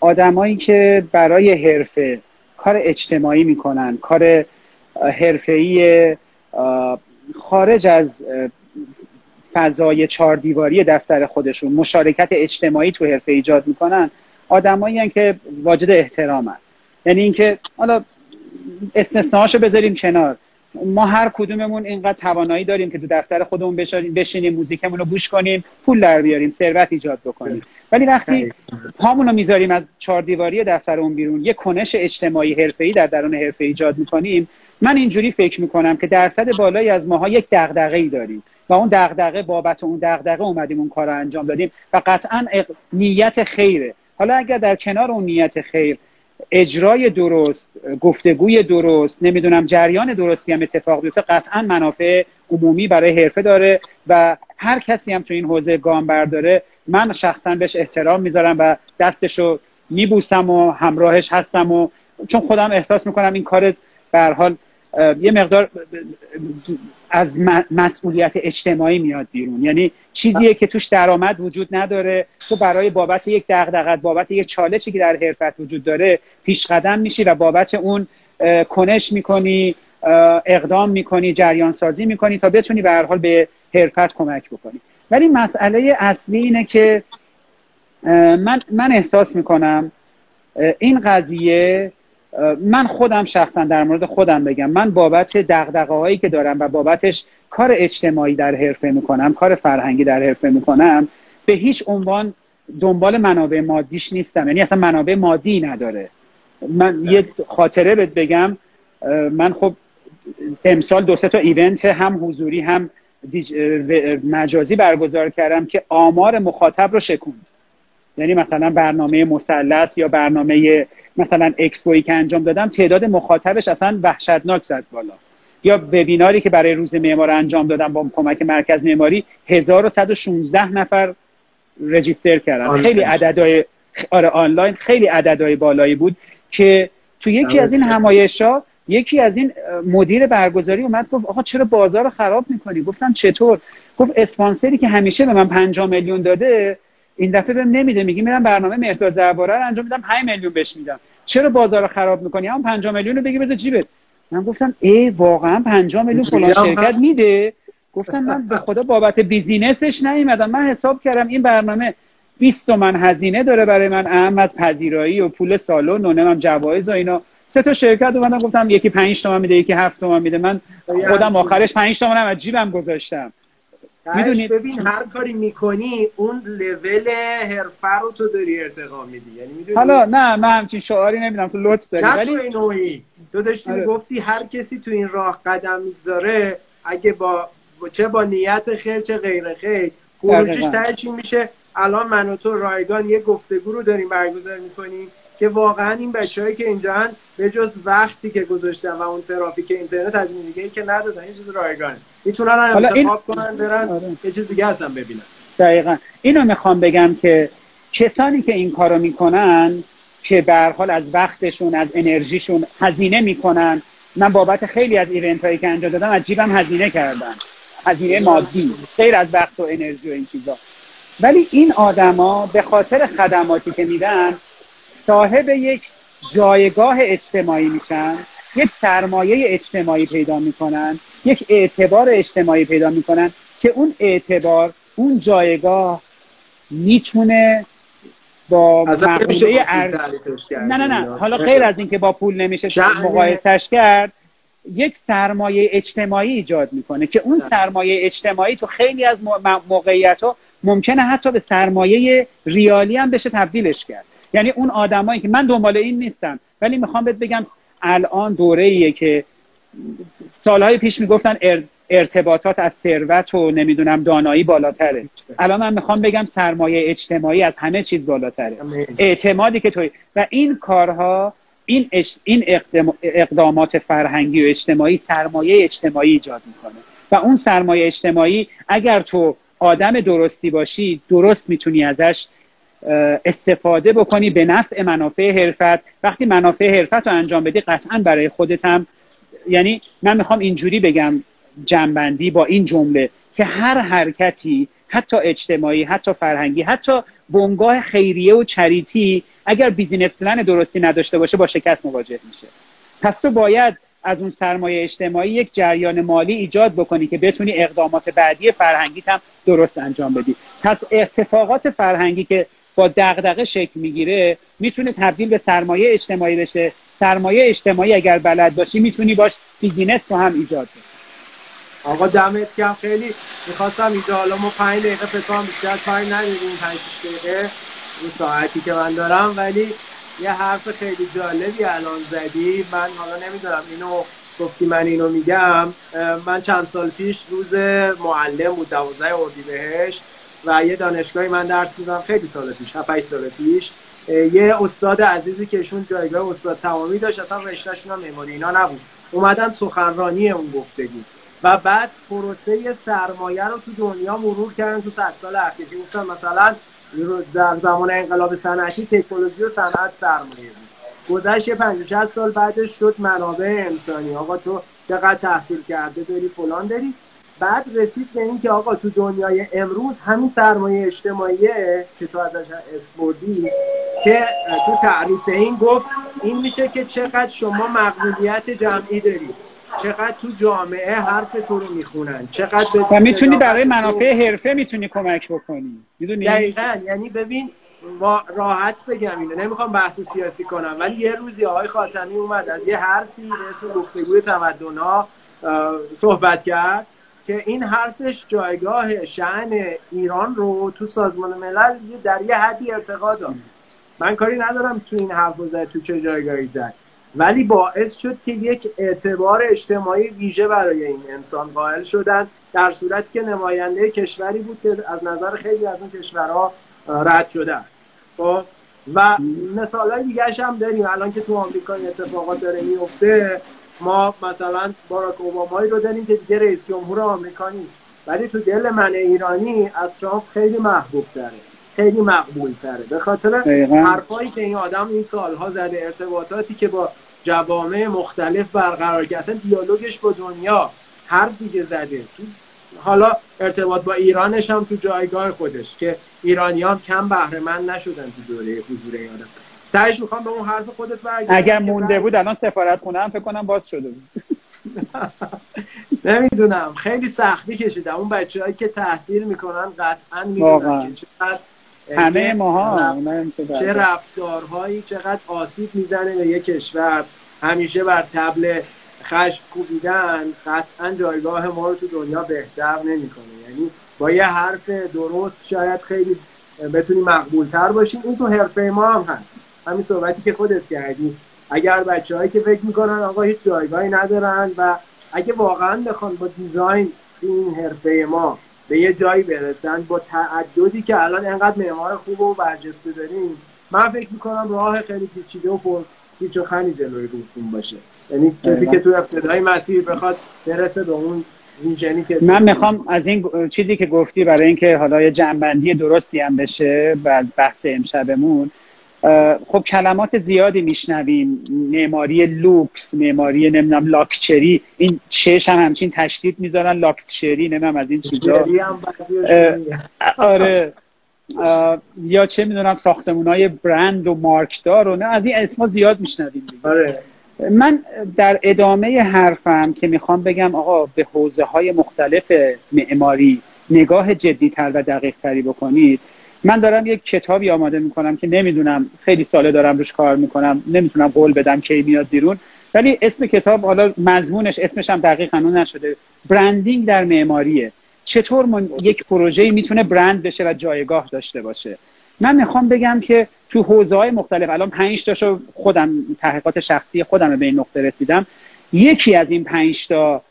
آدمایی که برای حرفه کار اجتماعی می‌کنن کار حرفه‌ای خارج از فضای چهار دیواری دفتر خودشون مشارکت اجتماعی تو حرفه ایجاد می‌کنن آدمایی که واجد احترامن. یعنی اینکه حالا استثناءاشو بذاریم کنار. ما هر کدوممون اینقدر توانایی داریم که تو دفتر خودمون بشینیم موزیکمون رو گوش کنیم پول در بیاریم ثروت ایجاد بکنیم. ولی وقتی پامون رو می‌ذاریم از چهار دیواری دفتر اون بیرون یه کنش اجتماعی حرفه‌ای در درون حرفه ایجاد می‌کنیم. من اینجوری فکر می‌کنم که درصد بالایی از ماها یک دغدغه‌ای داریم و اون دغدغه بابت اون دغدغه اومدیم اون کار رو انجام دادیم و قطعا نیت خیره. حالا اگر در کنار اون نیت خیر اجرای درست گفتگوی درست نمی‌دونم جریان درستی هم اتفاق بیفته قطعا منافع عمومی برای حرفه داره و هر کسی هم تو این حوزه گام برداره من شخصا بهش احترام می‌ذارم و دستشو میبوسم و همراهش هستم و چون خودم احساس می‌کنم این کار به حال یه مقدار از مسئولیت اجتماعی میاد بیرون. یعنی چیزیه که توش درآمد وجود نداره. تو برای بابت یک دغدغت بابت یک چالشی که در حرفت وجود داره پیش قدم میشی و بابت اون کنش می‌کنی اقدام می‌کنی جریان سازی می‌کنی تا بتونی به هر حال به حرفت کمک بکنی. ولی مسئله اصلی اینه که من, من احساس می‌کنم این قضیه من خودم شخصا در مورد خودم بگم. من بابت دقدقه هایی که دارم و بابتش کار اجتماعی در حرفه می‌کنم کار فرهنگی در حرفه می‌کنم به هیچ عنوان دنبال منابع مادیش نیستم. یعنی اصلا منابع مادی نداره. من یه خاطره بهت بگم من خب امسال دو تا ایونت هم حضوری هم مجازی برگزار کردم که آمار مخاطب رو شکوند. یعنی مثلا برنامه مثلث یا برنامه مثلا اکسپوی که انجام دادم تعداد مخاطبش اصلا وحشتناک زد بالا. یا وبیناری که برای روز معمار انجام دادم با کمک مرکز معماری 1116 نفر رجیستر کردن. خیلی عددهای آره آنلاین خیلی عددهای بالایی بود که تو یکی از این همایشا یکی از این مدیر برگزاری اومد گفت آقا چرا بازار رو خراب می‌کنی؟ گفتم چطور؟ گفت اسپانسری که همیشه به من 5 میلیون داده این دفعه بهم نمیده میگی میرم برنامه مهداد درباره رو انجام میدم 5 میلیون بهش میدم. چرا بازار رو خراب می‌کنی؟ هم 5 میلیون رو بگی بذار جیبت. من گفتم ای واقعا 5 میلیون فلان شرکت میده؟ گفتم من به خدا بابت بیزینسش نیومدم من حساب کردم این برنامه 20 تومن هزینه داره برای من اهم از پذیرایی و پول سالن و نمی‌دونم جوایز و اینا. سه تا شرکت اومدن گفتم یکی 5 تومن میده یکی 7 تومن میده. من خودم آخرش 5 تومنم از جیبم گذاشتم. می‌دونی؟ ببین هر کاری می‌کنی اون لول حرفه رو تو داری ارتقا میدی. یعنی می‌دونی؟ حالا نه من همچین شعاری نمی‌دونم تو لطف داری ولی تو این نوعی. تو داشتی آره. می‌گفتی هر کسی تو این راه قدم می‌گذاره اگه با چه با نیت خیر چه غیر خیر. خروجش ته چی میشه الان من و تو رایگان یه گفتگو رو داریم برگزار می‌کنیم. که واقعا این بچههایی که اینجا به جز وقتی که گذاشتن و اون ترافیک اینترنت از این دیگه که ندادن این چیز رایگانه. می‌تونن هم انتخاب کنن برن آره. یه چیز دیگه هستن ببینن. دقیقا. اینو می‌خوام بگم که کسانی که این کارو می‌کنن که به حال از وقتشون از انرژیشون هزینه می‌کنن. من بابت خیلی از ایونت هایی که انجام دادم از جیبم هزینه کردم هزینه مادی غیر از وقت و انرژی و این چیزا. ولی این آدما به خاطر خدماتی که میدن صاحب یک جایگاه اجتماعی میشن یک سرمایه اجتماعی پیدا می‌کنن یک اعتبار اجتماعی پیدا می‌کنن که اون اعتبار اون جایگاه می‌تونه با مقوله ارز... نه نه نه. حالا غیر از اینکه با پول نمیشه مقایسش کرد یک سرمایه اجتماعی ایجاد می‌کنه که اون سرمایه اجتماعی تو خیلی از موقعیت ها ممکنه حتی به سرمایه ریالی هم بشه تبدیلش کرد. یعنی اون آدمایی که من دنبال این نیستم. ولی می‌خوام بهت بگم الان دوره ایه که سالهای پیش می‌گفتن ارتباطات از ثروت و نمی‌دونم دانایی بالاتره. الان من می‌خوام بگم سرمایه اجتماعی از همه چیز بالاتره. اعتمادی که توی و این کارها این, این اقدامات فرهنگی و اجتماعی سرمایه اجتماعی ایجاد می‌کنه. و اون سرمایه اجتماعی اگر تو آدم درستی باشی درست می‌تونی ازش استفاده بکنی به نفع منافع حرفت. وقتی منافع حرفت رو انجام بدی قطعا برای خودت هم یعنی من می‌خوام اینجوری بگم جمع‌بندی با این جمله که هر حرکتی حتی اجتماعی حتی فرهنگی حتی بنگاه خیریه و charity اگر business plan درستی نداشته باشه با شکست مواجه میشه. پس تو باید از اون سرمایه اجتماعی یک جریان مالی ایجاد بکنی که بتونی اقدامات بعدی فرهنگی هم درست انجام بدی. پس اتفاقات فرهنگی که با دغدغه شکل می‌گیره می‌تونه تبدیل به سرمایه اجتماعی بشه. سرمایه اجتماعی اگر بلد باشی می‌تونی باش business رو هم ایجاد کنی. آقا دمت کم خیلی می‌خواستم اینجا حالا ما پنج دقیقه فکر بیشتر تایم نداریم پنج دقیقه. اون ساعتی که من دارم ولی یه حرف خیلی جالبی الان زدی. من حالا نمی‌دونم اینو گفتی من اینو میگم. من چند سال پیش روز معلم بود دوازده اردیبهشت. و یه دانشگاهی من درس میدم. خیلی سال پیش 7 سال پیش. یه استاد عزیزی که ایشون جایگاه استاد تمامی داشت اصلا رشتهشون هم معماری اینا نبود. اومدن سخنرانی اون گفتگو و بعد پروسه سرمایه رو تو دنیا مرور کردن تو صد سال اخیر. گفتن مثلا در زمان انقلاب صنعتی تکنولوژی و صنعت سرمایه بود. گذشت 50 سال بعدش شد منابع انسانی. آقا تو چقدر تحصیل کرده داری؟ فلان داری؟ بعد رسید به این که آقا تو دنیای امروز همین سرمایه اجتماعیه که تو ازش اسپوردی که تو تعریف این گفت این میشه که چقدر شما مقبولیت جمعی داری چقدر تو جامعه حرف تو رو می‌خونن چقدر و می‌تونی برای منافع حرفه می‌تونی کمک بکنی. می‌دونی؟ دقیقا. یعنی ببین راحت بگم اینو. نمی‌خوام بحث سیاسی کنم ولی یه روزی آقای خاتمی اومد از یه حرفی به اسم گفتگوی تمدنها صحبت کرد. که این حرفش جایگاه شعن ایران رو تو سازمان ملل در یه حدی ارتقا داد. من کاری ندارم تو این حرف زد تو چه جایگاهی زد. ولی باعث شد که یک اعتبار اجتماعی ویژه برای این انسان قائل شدن در صورتی که نماینده کشوری بود که از نظر خیلی از اون کشورها رد شده است. خب؟ و مثال های دیگه هم داریم. الان که تو آمریکا این اتفاقات داره میفته ما مثلا باراک اوبامایی رو داریم که دیگه رئیس جمهور آمریکا نیست. ولی تو دل من ایرانی از ترامپ خیلی محبوب تره. خیلی مقبول تره. به خاطر حرفایی که این آدم این سالها زده ارتباطاتی که با جوامع مختلف برقرار کرده اصلا دیالوگش با دنیا هر دیگه زده. حالا ارتباط با ایرانش هم تو جایگاه خودش که ایرانی هم کم بهره من نشدن تو دوره حضور این آدم. تهش می‌خوام به اون حرف خودت برگردم اگر مونده بود الان سفارت خونه هم فکر کنم باز شده بود. [laughs] نمی‌دونم. خیلی سختی کشیدم. اون بچه که تحصیل می‌کنن قطعا می‌دونن که چقدر همه ماها چه رفتارهایی چقدر آسیب می‌زنه به یک کشور. همیشه بر تبل خشم کوبیدن قطعا جایگاه ما رو تو دنیا بهتر نمی‌کنه. یعنی با یه حرف درست شاید خیلی بتونی مقبول تر باشیم این تو حرفه ما هم هست. همین صحبتی که خودت کردی. اگر بچههایی که فکر می‌کنن آقا هیچ جایگاهی ندارن و اگه واقعا بخوان با دیزاین این حرفه ما به یه جایی برسن با تعددی که الان انقدر معمار خوب و برجسته داریم من فکر می‌کنم راه خیلی پیچیده و پر پیچ و جلوی روتون باشه. یعنی کسی که تو ابتدای مسیر بخواد برسه به اون ویژنی که من می‌خوام از این چیزی که گفتی برای اینکه حالا یه جنبندی درستی هم بشه بعد بحث امشبمون خب کلمات زیادی میشنویم. معماری لوکس معماری نمی‌دونم لاکچری. این چش هم همچین تشدید می‌ذارن. لاکچری نمی‌دونم از این چیزا. آره. یا چه می‌دونم ساختمون های برند و مارکدار و نه از این اسما زیاد میشنویم. آره. من در ادامه حرفم که می‌خوام بگم آقا به حوزه های مختلف معماری نگاه جدیتر و دقیق تری بکنید. من دارم یک کتابی آماده می‌کنم که نمی‌دونم خیلی ساله دارم روش کار می‌کنم نمی‌تونم قول بدم کی میاد بیرون. ولی اسم کتاب حالا مضمونش اسمش هم دقیق هنوز نشده. برندینگ در معماریه. چطور من یک پروژه می‌تونه برند بشه و جایگاه داشته باشه؟ من می‌خوام بگم که تو حوزه های مختلف الان پنج تاشو خودم تحقیقات شخصی خودم به این نقطه رسیدم. یکی از این پنج تا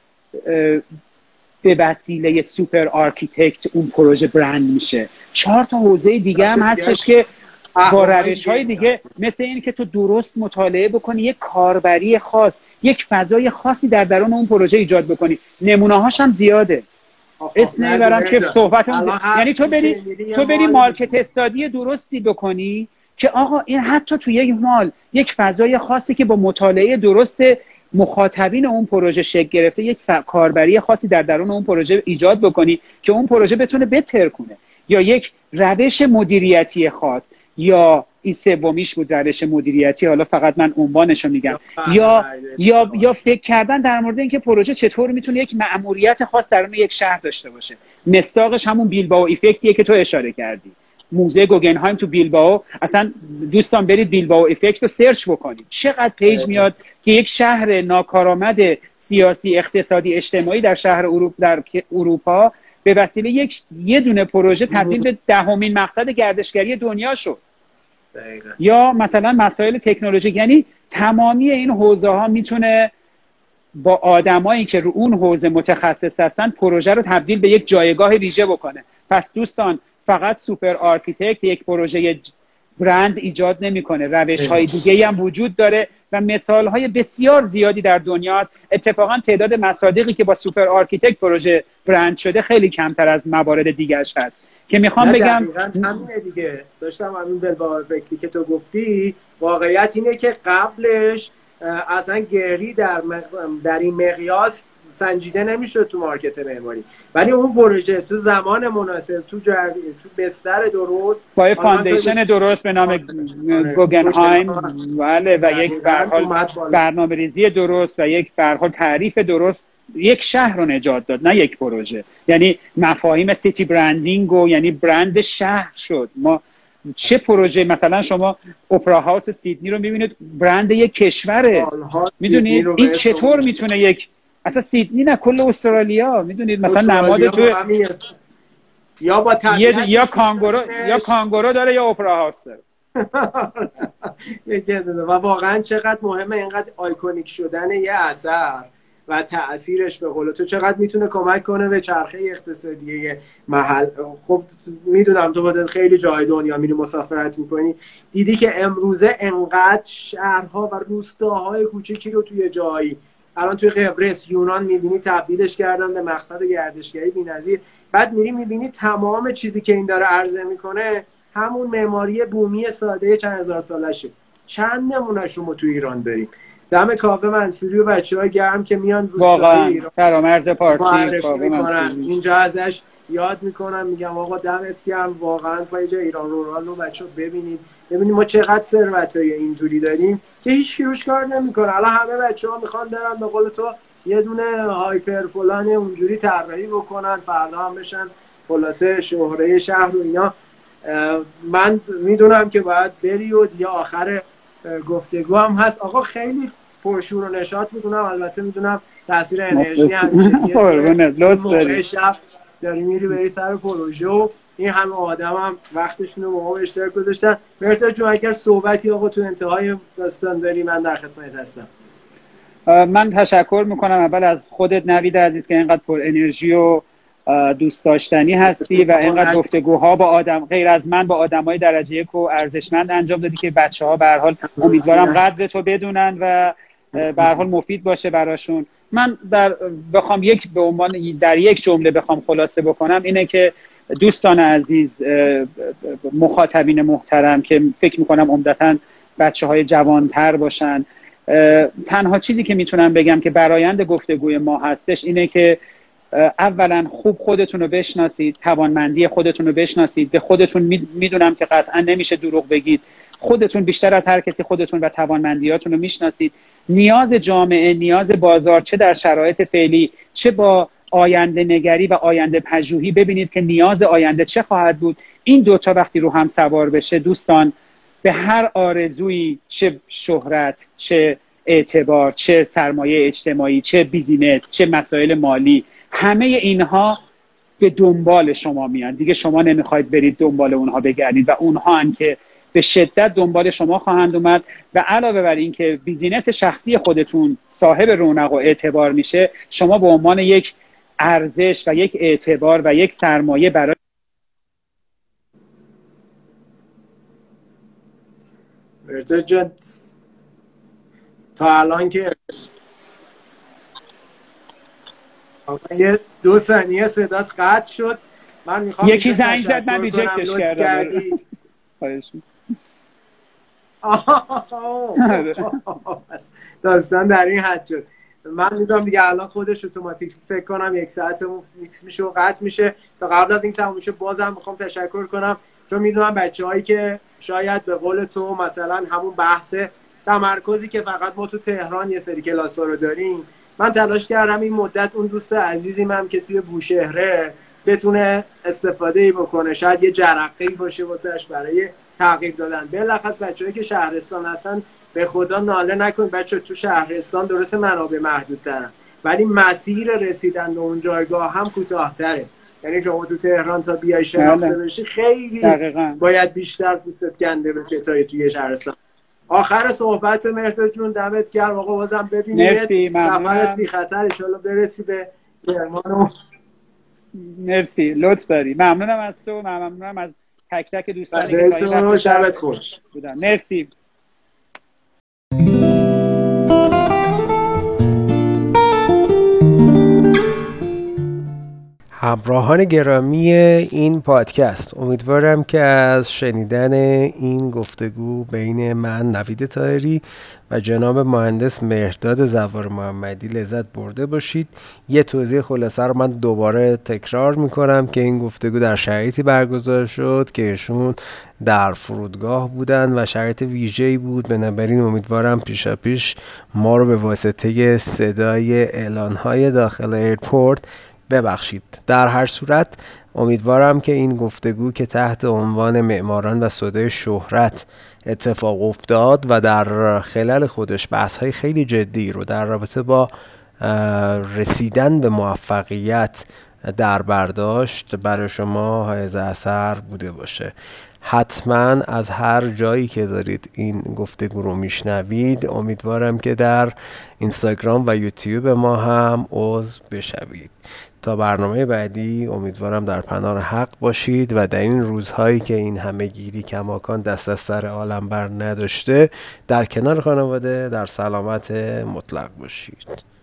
به وسیله super architect اون پروژه برند میشه. چهار تا حوزه دیگه هم هستش که با روش های دیگه مثل این که تو درست مطالعه بکنی یک کاربری خاص یک فضای خاصی در درون اون پروژه ایجاد بکنی. نمونه هاش هم زیاده. اسم نمی‌برم که صحبت یعنی تو بری تو بری market study درستی بکنی که آقا این حتی تو یک mall یک فضای خاصی که با مطالعه درست مخاطبین اون پروژه شکل گرفته یک کاربری خاصی در درون اون پروژه ایجاد بکنی که اون پروژه بتونه بتر کنه. یا یک روش مدیریتی خاص یا این سومیش بود روش مدیریتی حالا فقط من عنوانش رو میگم. یا یا یا فکر کردن در مورد اینکه پروژه چطور می‌تونه یک مأموریت خاص درون یک شهر داشته باشه. مستاقش همون بیلباو ایفکتیه که تو اشاره کردی. موزه گوگنهایم تو بیلباو اصلا دوستان برید Bilbao effect رو search بکنید. چقدر page میاد که یک شهر ناکارآمد سیاسی اقتصادی اجتماعی در شهر اروپا در اروپا به وسیله یک یه دونه پروژه تبدیل به دهمین مقصد گردشگری دنیا شد. یا مثلا مسائل تکنولوژی یعنی تمامی این حوزه ها می‌تونه با آدمایی که رو اون حوزه متخصص هستن پروژه رو تبدیل به یک جایگاه ویژه بکنه. پس دوستان فقط super architect یک پروژه برند ایجاد نمی‌کنه. روش های دیگه هم وجود داره و مثال های بسیار زیادی در دنیا هست. اتفاقا تعداد مصادیقی که با super architect پروژه برند شده خیلی کمتر از موارد دیگرش هست. که می‌خوام بگم همینه دیگه. داشتم همین Bilbao effect ی که تو گفتی واقعیت اینه که قبلش اصلا گری در, در این مقیاس سنجیده نمیشه تو market معماری. ولی اون پروژه تو زمان مناسب تو جر... تو بستر درست با foundation درست به نام آره. گوگنهایم بله و یک برنامه ریزی درست و یک برحال تعریف درست یک شهر رو نجات داد نه یک پروژه. یعنی مفاهیم city branding و یعنی برند شهر شد. ما چه پروژه؟ مثلا شما Opera House سیدنی رو می‌بینید برند یک کشوره. می‌دونید این چطور می‌تونه یک اصلا سیدنی نه کل استرالیا. می‌دونید مثلا نماد تو یا با یا کانگورو یا کانگورو داره یا اپرا داره [laughs] و واقعا چقدر مهمه اینقدر آیکونیک شدن یه اثر و تاثیرش به قول تو. چقدر می‌تونه کمک کنه به چرخه اقتصادی محل. خب می‌دونم تو باید خیلی جای دنیا میری مسافرت می‌کنی. دیدی که امروزه انقدر شهرها و روستاهای کوچکی رو توی جایی الان توی قبرس یونان می‌بینی تبدیلش کردن به مقصد گردشگری بی‌نظیر. بعد میری می‌بینی تمام چیزی که این داره عرضه می‌کنه همون معماری بومی ساده چند هزار سالشه. چند نمونه شما تو ایران داریم؟ دم کافه منصوری و بچه های گرم که میان واقعا. فرامرز پارتی می‌کنن. اینجا ازش یاد می‌کنم میگم آقا دمت گرم. واقعا پای ایران رورال رو بچه ببینید. ببینید ما چقدر ثروت اینجوری داریم که هیچ روش کار نمی‌کنه. الان همه بچه ها می‌خوان برن به قول تو یه دونه هایپر فلان اونجوری طراحی بکنن فردا هم بشن خلاصه شهره شهر و اینا. من می‌دونم که باید بری و دیگه آخر گفتگو هم هست. آقا خیلی پرشور و نشاط می‌کنم البته می‌دونم تاثیر انرژی همیشه شب داری میری بری سر پروژه و این همه آدم هم وقتشون رو با اشتراک گذاشتن. مرتا جون اگر صحبتی آقا تو انتهای داستان داری من در خدمت هستم. من تشکر می‌کنم. اول از خودت نوید عزیز که اینقدر پر انرژی و دوست داشتنی هستی و اینقدر گفتگوها با آدم غیر از من با آدمای درجه یک و ارزشمند انجام دادی که بچه ها به حال امیدوارم قدر تو بدونن و به حال مفید باشه براشون. من در بخوام یک به عنوان در یک جمله بخوام خلاصه بکنم اینه که دوستان عزیز مخاطبین محترم که فکر می‌کنم عمدتا بچه های جوانتر باشن. تنها چیزی که می‌تونم بگم که برایند گفتگوی ما هستش اینه که اولا خوب خودتون رو بشناسید توانمندی خودتون رو بشناسید. به خودتون می‌دونم که قطعا نمیشه دروغ بگید. خودتون بیشتر از هر کسی خودتون و توانمندیاتون رو می‌شناسید. نیاز جامعه نیاز بازار چه در شرایط فعلی چه با آینده نگری و آینده پژوهی ببینید که نیاز آینده چه خواهد بود. این دوتا وقتی رو هم سوار بشه دوستان به هر آرزویی چه شهرت چه اعتبار چه سرمایه اجتماعی چه بیزینس چه مسائل مالی همه اینها به دنبال شما میان. دیگه شما نمی‌خواید برید دنبال اونها بگردید و اونها هم که به شدت دنبال شما خواهند اومد. و علاوه بر اینکه بیزینس شخصی خودتون صاحب رونق و اعتبار میشه شما به عنوان یک ارزش و یک اعتبار و یک سرمایه برای تا الان که یه دو ثانیه صدات قطع شد من می‌خوام یکی زنگ زد من ریجکتش کردم داستان در این حد شد من می‌دونم دیگه الان خودش اتوماتیک. فکر کنم یک ساعتمون فیکس میشه و قطع میشه. تا قبل از این تموم میشه بازم می‌خوام تشکر کنم. چون می‌دونم بچه هایی که شاید به قول تو مثلا همون بحث تمرکزی که فقط ما تو تهران یه سری کلاس رو داریم من تلاش کردم این مدت اون دوست عزیزیم هم که توی بوشهره بتونه استفاده ای بکنه. شاید یه جرقه باشه واسهش برای تغییر دادن. بلخص بچه‌ای که شهرستان هستن به خدا ناله نکن بچه تو شهرستان درست منابع محدودترن. ولی مسیر رسیدن به اون جایگاه هم کوتاهتره. یعنی شما تو تهران تا بیای شناخته بله. بشی خیلی باید بیشتر پوستت گنده بشه تا توی شهرستان. آخر صحبت مرتا جون دمت گرم. آقا بازم ببینید سفرت بی خطر. ان برسی به کرمان مرسی لطف داری. ممنونم از تو ممنونم از تک تک دوستانی که شبت خوش. بودن. مرسی. همراهان گرامی این پادکست. امیدوارم که از شنیدن این گفتگو بین من نوید تایری و جناب مهندس مهرداد زوار محمدی لذت برده باشید. یه توضیح خلاصه رو من دوباره تکرار می‌کنم که این گفتگو در شرایطی برگزار شد که ایشون در فرودگاه بودن و شرایط ویژه‌ای بود. بنابراین امیدوارم پیشا پیش ما رو به واسطه صدای اعلانهای داخل airport ببخشید. در هر صورت امیدوارم که این گفتگو که تحت عنوان معماران و صدای شهرت اتفاق افتاد و در خلال خودش بحث های خیلی جدی رو در رابطه با رسیدن به موفقیت در برداشت برای شما های اثر بوده باشه. حتما از هر جایی که دارید این گفتگو رو میشنوید امیدوارم که در اینستاگرام و یوتیوب ما هم عضو بشوید. تا برنامه بعدی امیدوارم در پناه حق باشید و در این روزهایی که این همه گیری کماکان دست از سر عالم بر نداشته در کنار خانواده در سلامت مطلق باشید.